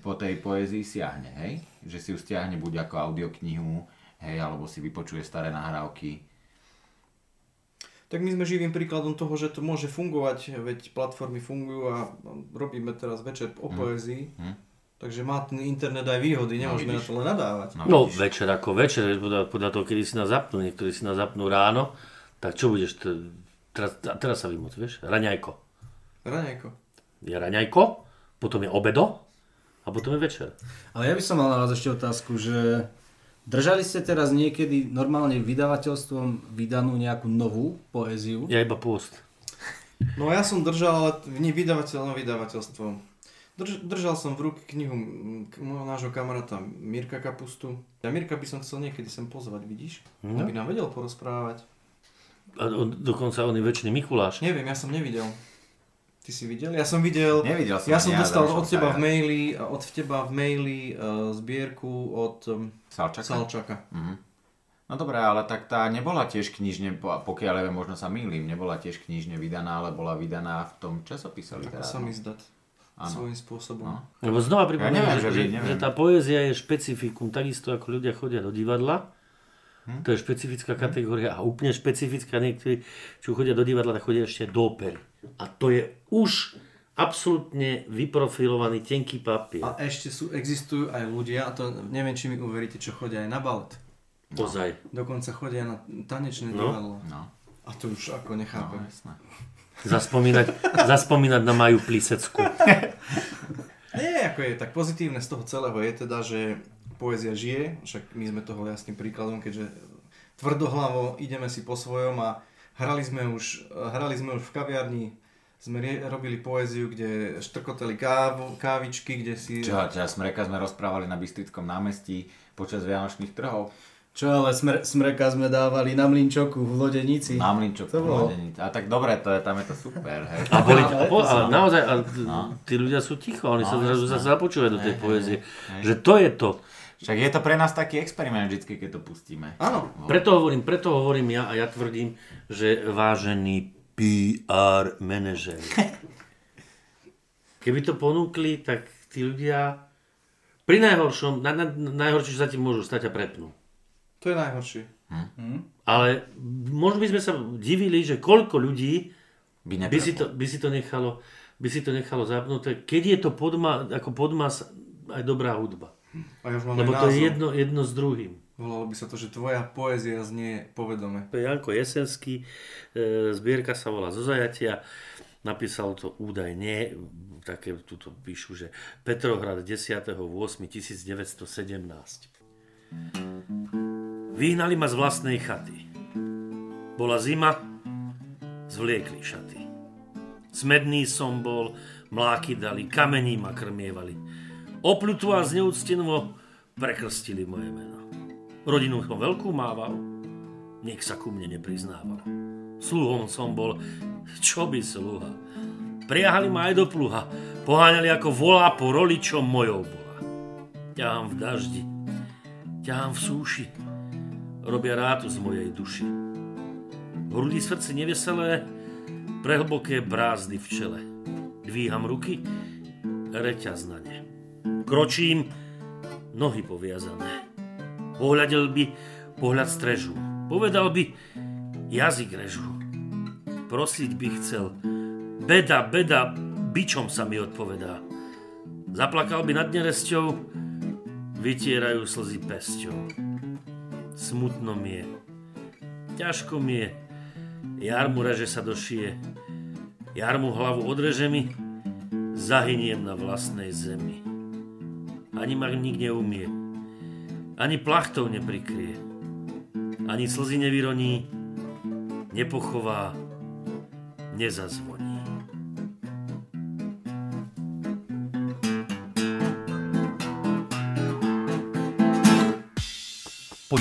po tej poézii siahne, hej? Že si ju stiahne buď ako audioknihu, hej, alebo si vypočuje staré nahrávky. Tak my sme živým príkladom toho, že to môže fungovať, veď platformy fungujú a robíme teraz večer o poézii. Hm. Takže má ten internet aj výhody, nemôžeme na to len nadávať. No, večer ako večer, podľa, podľa toho, kedy si nás zapnú, niektorí si nás zapnú ráno, tak čo budeš, t- teraz, teraz sa vymôcť, vieš, raňajko. Raňajko. Je raňajko, potom je obedo a potom je večer. Ale ja by som mal na vás ešte otázku, že držali ste teraz niekedy normálne vydavateľstvom vydanú nejakú novú poéziu? Ja iba pôst. No ja som držal, ale nie vydavateľ, no vydavateľstvo. Drž, držal som v ruke knihu mm, môjho nášho kamaráta Mirka Kapustu. A Mirka by som chcel niekedy sem pozvať, vidíš? Mhm. Aby nám vedel porozprávať. A on, dokonca on je väčší Mikuláš. Neviem, ja som nevidel. Ty si videl? Ja som videl... Nevidel som Ja som ja, dostal od teba v maili, od teba v maili uh, zbierku od um, Salčaka? Salčaka. Mhm. No dobré, ale tak tá nebola tiež knižne, po- pokiaľ ja viem, možno sa mýlim, nebola tiež knižne vydaná, ale bola vydaná v tom časopise Ako sa mi zdať. Áno. Svojím spôsobom. No. Lebo znova pripomínam, neviem, že, že že, neviem. že tá poézia je špecifikum, takisto ako ľudia chodia do divadla. Hm? To je špecifická kategória a úplne špecifická. Niektorí, čo chodia do divadla, tak chodia ešte do opery. A to je už absolútne vyprofilovaný tenký papier. A ešte sú, existujú aj ľudia, a to neviem, či mi uveríte, čo chodia aj na balet. Ozaj. Dokonca chodia na tanečné No. divadlo. No, A to už ako no, nechápem. jasné. Zaspomínať, zaspomínať na Maju Plisecku. Nie, ako je tak pozitívne z toho celého je teda, že poézia žije, však my sme toho jasným príkladom, keďže tvrdohlavo ideme si po svojom a hrali sme už, hrali sme už v kaviarni, sme rie- robili poéziu, kde štrkotali kávu, kávičky, kde si... Čo, čas Smreka sme rozprávali na Bystrickom námestí počas Vianočných trhov. Čo ale smre, smreka sme dávali na mlinčoku v Lodenici. Na Mlinčok, To bolo. A tak dobre, to je, tam je to super, hej. A, boli, Ale po, ale sa- naozaj, a No. tí ľudia sú ticho, oni sa No, zrazu jasné. zase započúvajú do tej Hej, hej. Že to je to. Však je to pre nás taký experiment vždycky, keď to pustíme. Áno, Preto hovorím, preto hovorím ja a ja tvrdím, že vážený PR manažer. Keby to ponúkli, tak tí ľudia pri najhoršom, na, na, najhoršie, čo sa ti môžu stať a prepnú. To je najhoršie. Ale možno by sme sa divili, že koľko ľudí By by si to, by si to, nechalo, by si to nechalo zapnuté, keď je to podma, ako podmas aj dobrá hudba. A ja už mám Lebo to je názov. jedno, jedno s druhým. Volalo by sa to, že tvoja poézia znie povedome. Je Janko Jesenský, e, zbierka sa volá Zo zajatia, napísal to údajne, také tuto píšu, že Petrohrad 10.8.1917. Vyhnali ma z vlastnej chaty. Bola zima, zvliekli šaty. Smedný som bol, mláky dali, kamení ma krmievali. Opľutú a zneúctenovo prekrstili moje meno. Rodinu som veľkú mával, nik sa ku mne nepriznával. Sluhom som bol, čo by sluha. Priahali ma aj do pluha, poháňali ako volá po roli, čo mojou bola. Ťahám v daždi, ťahám v súši, robia rátu z mojej duši. V hrudi srdce neveselé, prehlboké brázdy v čele. Dvíham ruky, reťaz na ne. Kročím, nohy poviazané. Pohľadil by, pohľad strežu. Povedal by, jazyk režu. Prosiť by chcel, beda, beda, bičom sa mi odpovedá. Zaplakal by nad neresťou, vytierajú slzy pesťou. Smutno mi je, ťažko mi je, jar mu reže sa do šie, jar mu hlavu odreže mi, zahyniem na vlastnej zemi. Ani ma nik neumie, ani plachtou neprikrie, ani slzy nevyroní, nepochová, nezazvoní.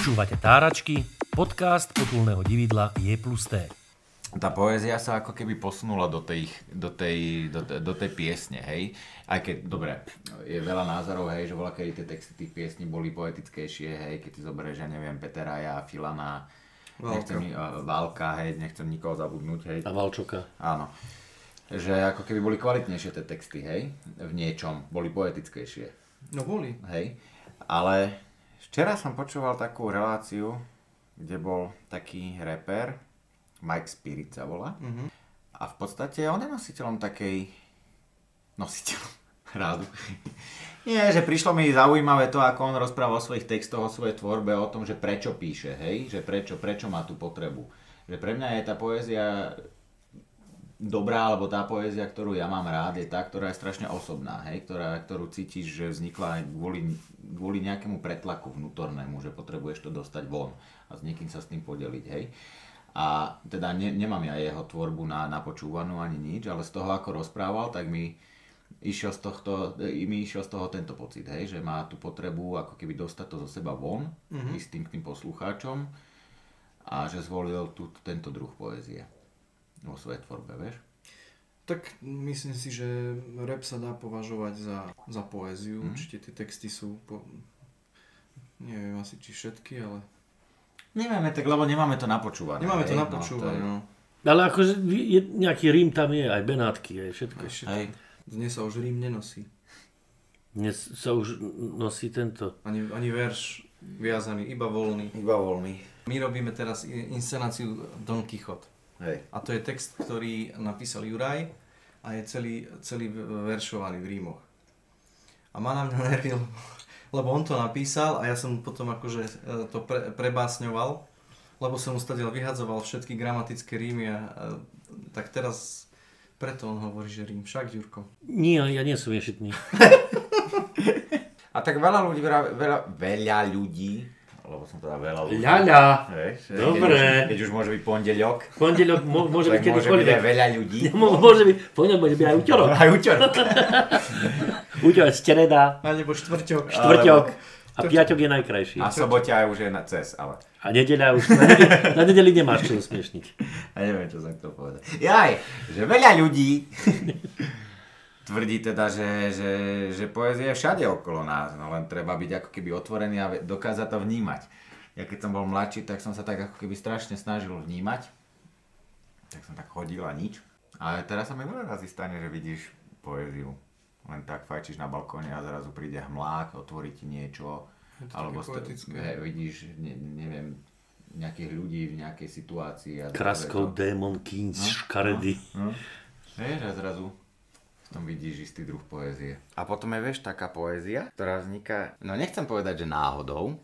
Počúvate Táračky, podcast potulného dividla Je plus T. Tá poézia sa ako keby posunula do tej, do tej, do, do tej piesne, hej. Aj keď, dobre, je veľa názorov, hej, že voľa kedy tie texty tých piesní boli poetickejšie, hej, keď si zoberieš, ja neviem, Peteraja, Filana, Válka. nechcem, uh, Válka, hej, nechcem nikoho zabudnúť, hej. A Valčoka. Áno. Že ako keby boli kvalitnejšie tie texty, hej, v niečom, boli poetickejšie. No boli. Hej. Ale včera som počúval takú reláciu, kde bol taký reper, Mike Spirit sa volá. A v podstate on je nositeľom takej... Nositeľom. Rádu. Nie, že prišlo mi zaujímavé to, ako on rozprával o svojich textoch, o svojej tvorbe, o tom, že prečo píše, hej? Že prečo, prečo má tú potrebu. Že pre mňa je tá poézia dobrá, alebo tá poézia, ktorú ja mám rád, je tá, ktorá je strašne osobná, hej? Ktorá, ktorú cítiš, že vznikla aj kvôli, kvôli nejakému pretlaku vnútornému, že potrebuješ to dostať von a s niekým sa s tým podeliť, hej? A teda ne, nemám ja jeho tvorbu na, na počúvanú ani nič, ale z toho, ako rozprával, tak mi, išiel z, tohto, mi išiel z toho tento pocit, hej, že má tú potrebu ako keby dostať to zo seba von, mm-hmm. ísť tým k tým poslucháčom a že zvolil tu, tento druh poézie vo svojej tvorbe, vieš? Tak myslím si, že rap sa dá považovať za, za poéziu. Mm. Určite tie texty sú, po, neviem asi či všetky, ale... Nevieme, tak lebo nemáme to napočúvané. Nemáme to hej, napočúvané, no. Ale akože je, nejaký rím tam je, aj Benátky, aj všetko. Aj. Hej. Dnes sa už Rím nenosí. Dnes sa už nosí tento. Ani, ani verš viazaný, iba voľný. Iba voľný. My robíme teraz inscenáciu Don Quixote. Hej. A to je text, ktorý napísal Juraj a je celý, celý veršovaný v rímoch. A má na mňa nervy, lebo, on to napísal a ja som potom akože e, to pre, prebásňoval, lebo som mu stadiaľ vyhadzoval všetky gramatické rímy a, a tak teraz preto on hovorí, že rím. Však, Ďurko. Nie, ja nie som ješitný. A tak veľa ľudí, veľa, veľa, veľa ľudí, lebo som teda veľa ľudí. Ľaľa. Vieš, Dobre. Keď už, keď už môže byť pondelok, Pondelok mo- môže byť tak môže byť aj kedykoľvek. veľa ľudí. Mo- Môže byť, pondelok môže byť aj útorok. Aj útorok. Útorok, streda, Alebo štvrťok. štvrťok a piaťok je najkrajší. A sobotia už je na cez, ale. A nedeľa už, na nedeli, na nedeli nemáš čo usmiešniť. A neviem, čo som chcel povedať. Jaj, že veľa ľudí tvrdí teda, že, že, že poézia je všade okolo nás, no len treba byť ako keby otvorený a dokázať to vnímať. Ja keď som bol mladší, tak som sa tak ako keby strašne snažil vnímať. Tak som tak chodil a nič. Ale teraz sa mi veľa razy stane, že vidíš poéziu. Len tak fajčíš na balkóne a zrazu príde hmlák, otvorí ti niečo. Alebo poetické. he, vidíš, ne, neviem, nejakých ľudí v nejakej situácii. A je to- démon, kýň, škaredy. No. Vieš, a zrazu tom vidíš istý druh poézie. A potom je, vieš, taká poézia, ktorá vzniká, no nechcem povedať, že náhodou,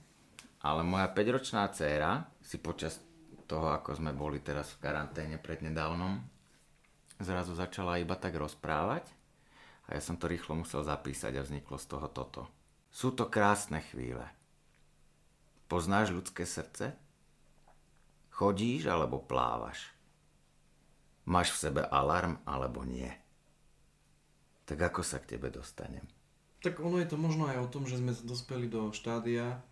ale moja 5-ročná dcéra si počas toho, ako sme boli teraz v karanténe prednedávnom, zrazu začala iba tak rozprávať a ja som to rýchlo musel zapísať a vzniklo z toho toto. Sú to krásne chvíle. Poznáš ľudské srdce? Chodíš alebo plávaš? Máš v sebe alarm alebo nie? Tak ako sa k tebe dostanem? Tak ono je to možno aj o tom, že sme dospeli do štádia,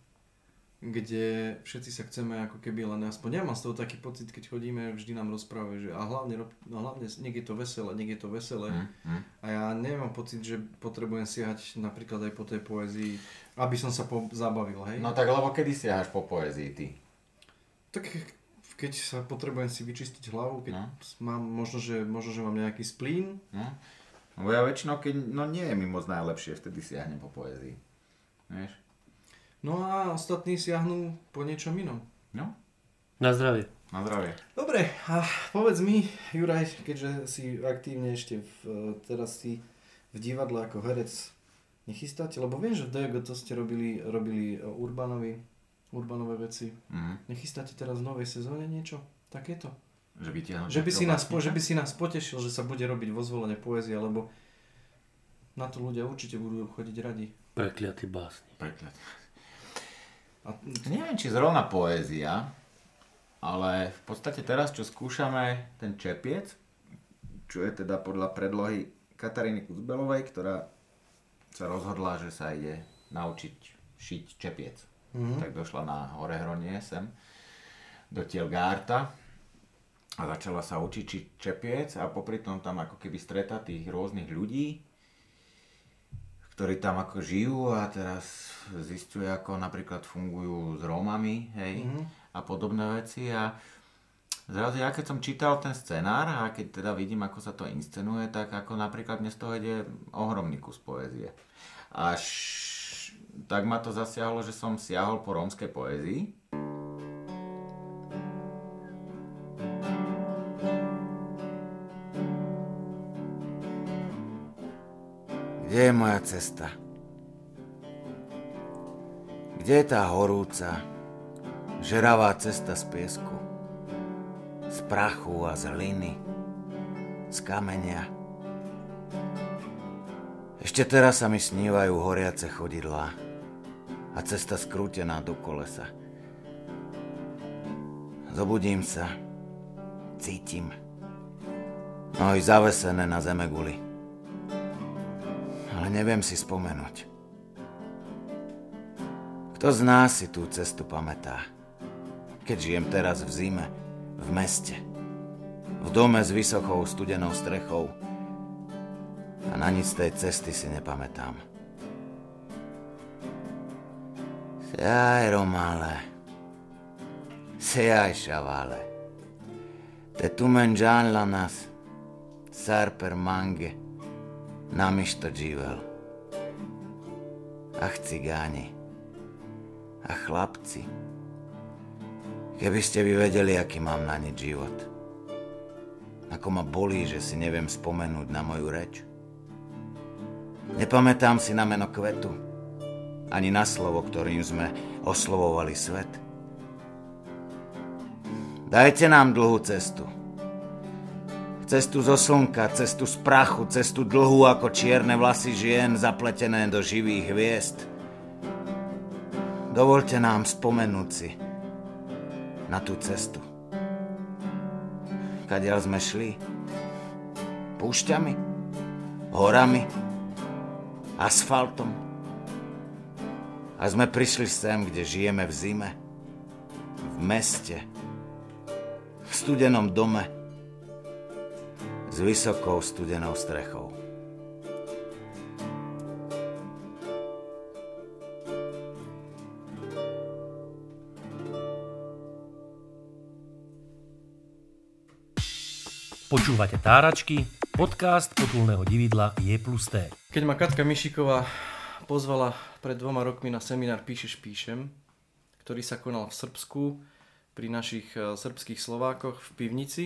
kde všetci sa chceme ako keby len aspoň ja mám z toho taký pocit, keď chodíme, vždy nám rozprávajú, že a hlavne, rob- no hlavne nech je to veselé, nech je to veselé. Hm, hm. A ja nemám pocit, že potrebujem siahať napríklad aj po tej poézii, aby som sa po- zabavil, hej? No tak lebo kedy siahaš po poézii ty? Tak keď sa potrebujem si vyčistiť hlavu, keď No. mám možno že, možno, že mám nejaký splín, No? Lebo ja väčšinou, keď no nie je mi moc najlepšie, vtedy siahnem po poézii. Vieš? no a ostatní siahnú po niečom inom. No, Na zdravie. na zdravie. Dobre, a povedz mi, Juraj, keďže si aktívne ešte v, e, teraz si v divadle ako herec, nechystáte? Lebo viem, že v DG to ste robili, robili e, Urbanovi, Urbanové veci. Mhm. Nechystáte teraz v novej sezóne niečo? Takéto? Že Že by, si nás, po- že by si nás potešil, že sa bude robiť vo zvolenie poézia, lebo na to ľudia určite budú chodiť radi. Prekliatý básnik. Prekľad. A Neviem, či zrovna poézia, ale v podstate teraz, čo skúšame ten čepiec, čo je teda podľa predlohy Kataríny Kuzbelovej, ktorá sa rozhodla, že sa ide naučiť šiť čepiec. Mm-hmm. Tak došla na Horehronie sem do Tielgárta a začala sa učiť šiť čepiec a popri tom tam ako keby stretá tých rôznych ľudí, ktorí tam ako žijú a teraz zistuje, ako napríklad fungujú s Rómami, hej, mm-hmm. a podobné veci a zrazu ja keď som čítal ten scenár a keď teda vidím, ako sa to inscenuje, tak ako napríklad mne z toho ide ohromný kus poézie. Až tak ma to zasiahlo, že som siahol po rómskej poézii. Kde je moja cesta? Kde je tá horúca, žeravá cesta z piesku? Z prachu a z hliny? Z kamenia? Ešte teraz sa mi snívajú horiace chodidlá a cesta skrútená do kolesa. Zobudím sa, cítim. Nohy zavesené na zeme guli. Ale neviem si spomenúť. Kto z nás si tú cestu pamätá? Keď žijem teraz v zime, v meste, v dome s vysokou studenou strechou a na nic tej cesty si nepamätám. Sejaj, Romále, Sejaj, šavále. Te tu menžan la nas, sar per mange, namiš to živel. Ach, cigáni, ach, chlapci, keby ste vy vedeli, aký mám na nič život. Ako ma bolí, že si neviem spomenúť na moju reč. Nepamätám si na meno kvetu, ani na slovo, ktorým sme oslovovali svet. Dajte nám dlhú cestu. Cestu zo slnka, cestu z prachu, cestu dlhú ako čierne vlasy žien zapletené do živých hviezd. Dovolte nám spomenúť si na tú cestu. Kadiaľ sme šli? Púšťami? Horami? Asfaltom? A sme prišli sem, kde žijeme v zime? V meste? v studenom dome s vysokou studenou strechou. Počúvate Táračky, podcast potulného dividla Je plus T. Keď ma Katka Mišiková pozvala pred dvoma rokmi na seminár Píšeš, píšem, ktorý sa konal v Srbsku, pri našich e, srbských Slovákoch v pivnici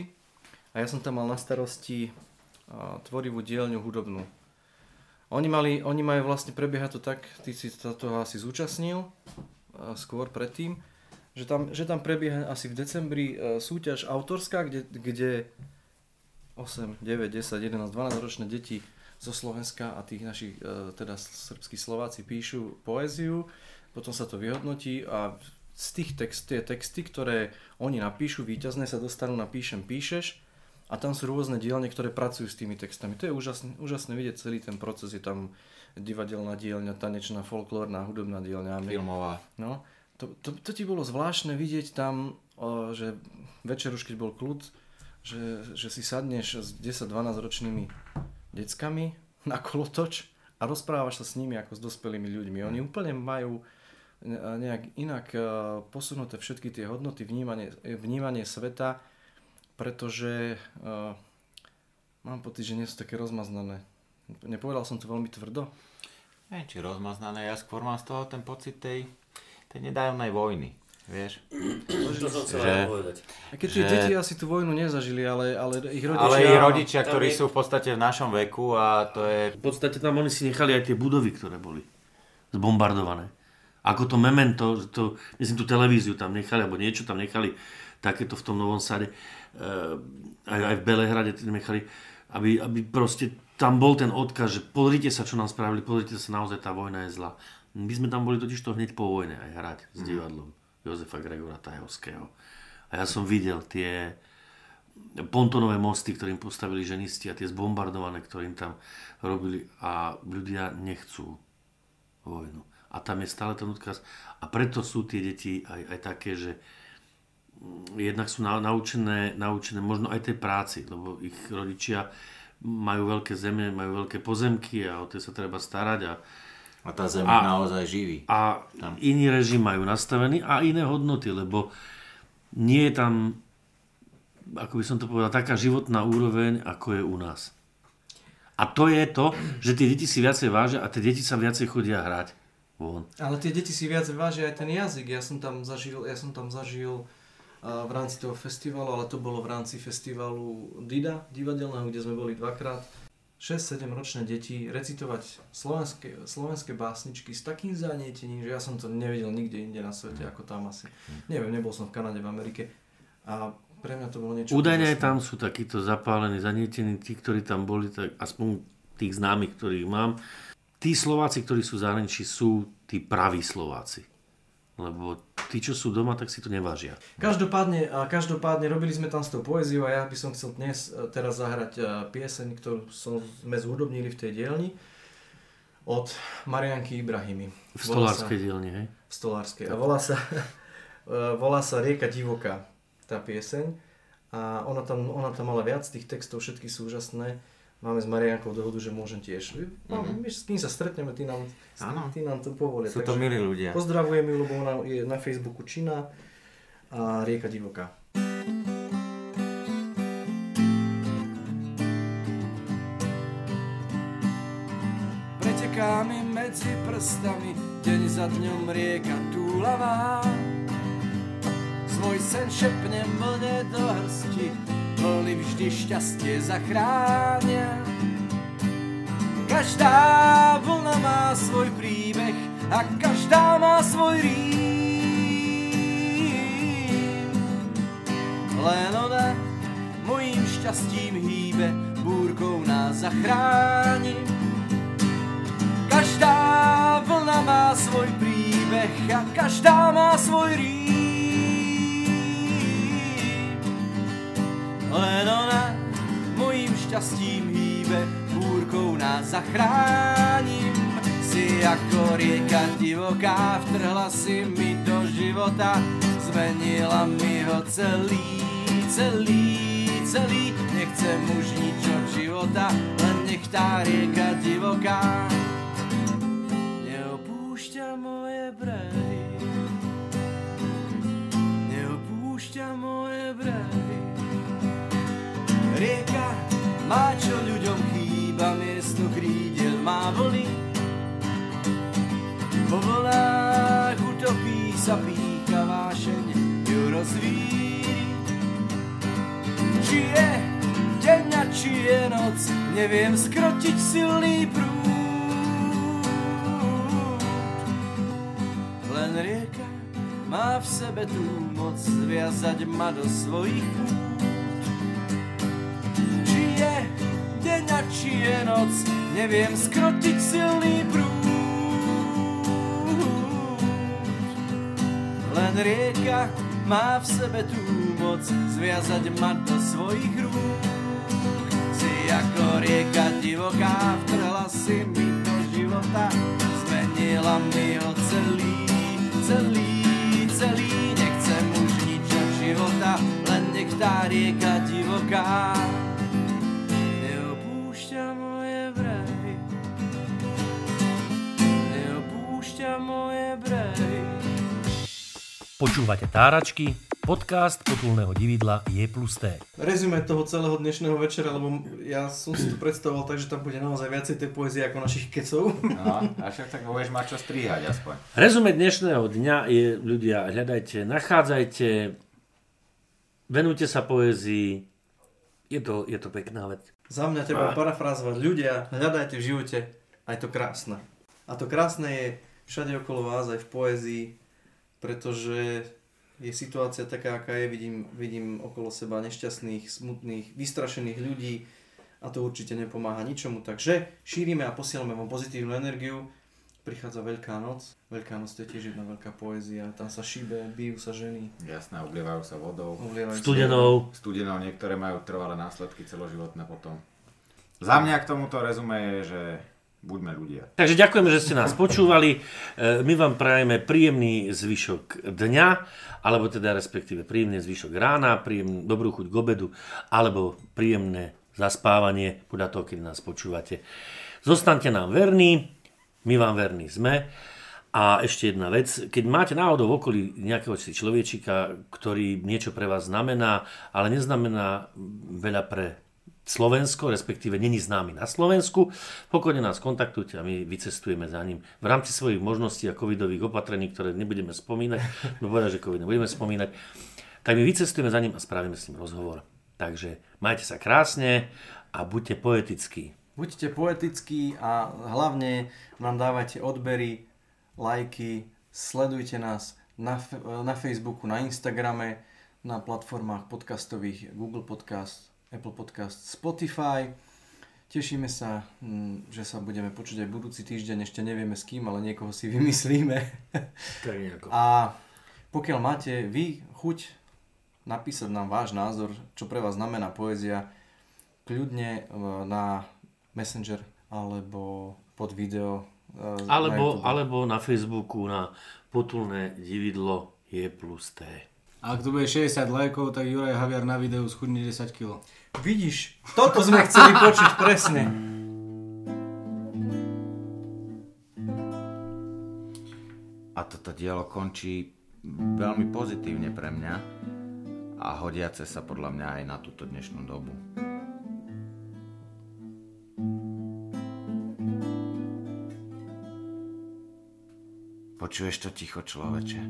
a ja som tam mal na starosti e, tvorivú dielňu hudobnú. Oni, mali, oni majú vlastne prebiehať to tak, ty si sa toho asi zúčastnil e, skôr predtým, že tam, že tam prebieha asi v decembri súťaž autorská, kde, kde 8, 9, 10, 11, 12 ročné deti zo Slovenska a tých našich teda srbskí Slováci píšu poéziu, potom sa to vyhodnotí a z tých text, tie texty, ktoré oni napíšu, víťazné sa dostanú na píšem, píšeš a tam sú rôzne dielne, ktoré pracujú s tými textami. To je úžasné, úžasné vidieť celý ten proces, je tam divadelná dielňa, tanečná, folklórna, hudobná dielňa. Filmová. No, to, to, to ti bolo zvláštne vidieť tam, že večer už keď bol kľud, že, že si sadneš s 10-12 ročnými deckami na kolotoč a rozprávaš sa s nimi ako s dospelými ľuďmi. Oni úplne majú nejak inak e, posunuté všetky tie hodnoty, vnímanie, vnímanie sveta, pretože uh, mám pocit, že nie sú také rozmaznané. Nepovedal som to veľmi tvrdo? Nie, či rozmaznané, ja skôr mám z toho ten pocit tej, tej nedávnej vojny. Vieš? To som chcel že, povedať. A keď tie že... deti asi tú vojnu nezažili, ale, ale ich rodičia... Ale ich rodičia, ktorí sú v podstate v našom veku a to je... V podstate tam oni si nechali aj tie budovy, ktoré boli zbombardované. Ako to memento, to, myslím tú televíziu tam nechali, alebo niečo tam nechali, takéto v tom Novom Sade, uh, aj, aj v Belehrade nechali, aby, aby proste tam bol ten odkaz, že pozrite sa, čo nám spravili, pozrite sa, naozaj tá vojna je zlá. My sme tam boli totiž to hneď po vojne aj hrať s mhm. divadlom Jozefa Gregora Tajovského. A ja som videl tie pontonové mosty, ktorým postavili ženisti a tie zbombardované, ktorým tam robili a ľudia nechcú vojnu a tam je stále ten odkaz. A preto sú tie deti aj, aj také, že jednak sú naučené, naučené možno aj tej práci, lebo ich rodičia majú veľké zeme, majú veľké pozemky a o tie sa treba starať. A, a tá zem a, naozaj živí. A tam. iný režim majú nastavený a iné hodnoty, lebo nie je tam, ako by som to povedal, taká životná úroveň, ako je u nás. A to je to, že tie deti si viacej vážia a tie deti sa viacej chodia hrať von. Ale tie deti si viac vážia aj ten jazyk. Ja som tam zažil, ja som tam zažil uh, v rámci toho festivalu, ale to bolo v rámci festivalu Dida divadelného, kde sme boli dvakrát. 6-7 ročné deti recitovať slovenské, slovenské básničky s takým zanietením, že ja som to nevidel nikde inde na svete ako tam asi. Neviem, nebol som v Kanade, v Amerike. A pre mňa to bolo niečo... Údajne aj tam sú takíto zapálení, zanietení, tí, ktorí tam boli, tak aspoň tých známych, ktorých mám. Tí Slováci, ktorí sú zahraničí, sú tí praví Slováci. Lebo tí, čo sú doma, tak si to nevážia. Každopádne, a každopádne robili sme tam s tou poéziou a ja by som chcel dnes e, teraz zahrať e, pieseň, ktorú som, sme zhudobnili v tej dielni od Marianky Ibrahimy. V stolárskej sa- dielni, hej? V stolárskej. A volá sa, e, volá sa Rieka divoká, tá pieseň. A ona tam, ona tam mala viac tých textov, všetky sú úžasné. Máme s Mariankou dohodu, že môžem tiež. No, mm-hmm. s kým sa stretneme, ty nám, ty nám to povolia. Sú to milí ľudia. Pozdravujem ju, lebo ona je na Facebooku Čina a Rieka divoká. Preteká mi medzi prstami, deň za dňom rieka túlavá. Svoj sen šepnem vlne do hrsti, vlny vždy šťastie zachránia. Každá vlna má svoj príbeh a každá má svoj rým. Len ona mojím šťastím hýbe, búrkou nás zachráni. Každá vlna má svoj príbeh a každá má svoj rým. Len ona mojím šťastím hýbe, búrkou nás zachránim. Si ako rieka divoká, vtrhla si mi do života, zmenila mi ho celý, celý, celý. Nechcem už nič od života, len nech tá rieka divoká neopúšťa moje brehy. Neopúšťa moje má čo ľuďom chýba, miesto krídel má vlny. Po vlnách utopí sa pícha vášeň, ju rozvíri. Či je deň a či je noc, neviem skrotiť silný prúd. Len rieka má v sebe tú moc zviazať ma do svojich pút. Je noc, neviem skrotiť silný prúd. Len rieka má v sebe tú moc zviazať ma do svojich rúk. Si ako rieka divoká, vtrhla si mi do života, zmenila mi ho celý, celý, celý. Nechcem už nič od života, len nech tá rieka divoká Počúvate Táračky, podcast potulného dividla Je plus T. Rezume toho celého dnešného večera, lebo ja som si to predstavoval tak, že tam bude naozaj viacej tej poezie ako našich kecov. No, a však tak budeš mať čo strihať aspoň. Rezume dnešného dňa je, ľudia, hľadajte, nachádzajte, venujte sa poézii, je to, je to pekná vec. Za mňa treba parafrázovať. Ľudia, hľadajte v živote aj to krásne. A to krásne je všade okolo vás, aj v poézii, pretože je situácia taká, aká je. Vidím, vidím okolo seba nešťastných, smutných, vystrašených ľudí a to určite nepomáha ničomu. Takže šírime a posielame vám pozitívnu energiu. Prichádza Veľká noc. Veľká noc to je tiež jedna veľká poézia. Tam sa šíbe, bijú sa ženy, Jasné, oblievajú sa vodou. oblievajú sa- Studenou. Studenou niektoré majú trvalé následky celoživotné potom. Za mňa k tomuto rezume je, že buďme ľudia. Takže ďakujeme, že ste nás počúvali. E, My vám prajeme príjemný zvyšok dňa, alebo teda respektíve príjemný zvyšok rána, príjemnú dobrú chuť k obedu, alebo príjemné zaspávanie podľa toho, keď nás počúvate. Zostaňte nám verní, my vám verní sme. A ešte jedna vec, keď máte náhodou v okolí nejakého človečika, ktorý niečo pre vás znamená, ale neznamená veľa pre Slovensko, respektíve není známy na Slovensku, pokojne nás kontaktujte a my vycestujeme za ním v rámci svojich možností a covidových opatrení, ktoré nebudeme spomínať, no povedať, že covid nebudeme spomínať, tak my vycestujeme za ním a spravíme s ním rozhovor. Takže majte sa krásne a buďte poetickí. Buďte poetickí a hlavne nám dávajte odbery, lajky, sledujte nás na, na Facebooku, na Instagrame, na platformách podcastových Google Podcast, Apple Podcast, Spotify. Tešíme sa, mm, že sa budeme počuť aj budúci týždeň, ešte nevieme s kým, ale niekoho si vymyslíme. Tak nejako. A pokiaľ máte vy chuť napísať nám váš názor, čo pre vás znamená poézia, kľudne e, na Messenger alebo pod video. e, na Alebo, YouTube. alebo na Facebooku na potulné dividlo je plus T. A ak tu bude 60 lajkov, tak Juraj Haviar na videu schudne 10 kg. Vidíš, toto sme chceli počuť presne. A toto dielo končí veľmi pozitívne pre mňa a hodiace sa podľa mňa aj na túto dnešnú dobu. Počuješ to ticho, človeče?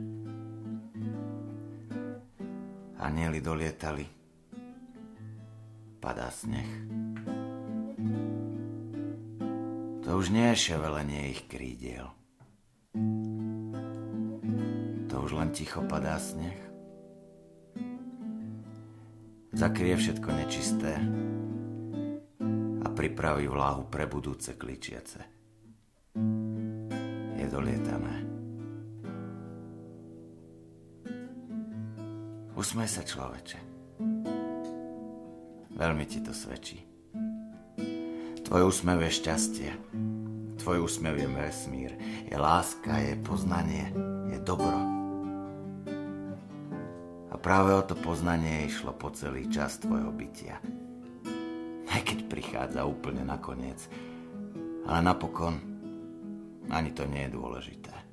Anieli dolietali. Padá sneh. To už nie je ševelenie ich krídiel. To už len ticho padá sneh. Zakrie všetko nečisté a pripraví vláhu pre budúce kličiace. Je dolietané. Usmej sa, človeče. Veľmi ti to svedčí. Tvoj úsmev je šťastie. Tvoj úsmev je vesmír. Je láska, je poznanie, je dobro. A práve o to poznanie išlo po celý čas tvojho bytia. Aj keď prichádza úplne nakoniec. Ale napokon ani to nie je dôležité.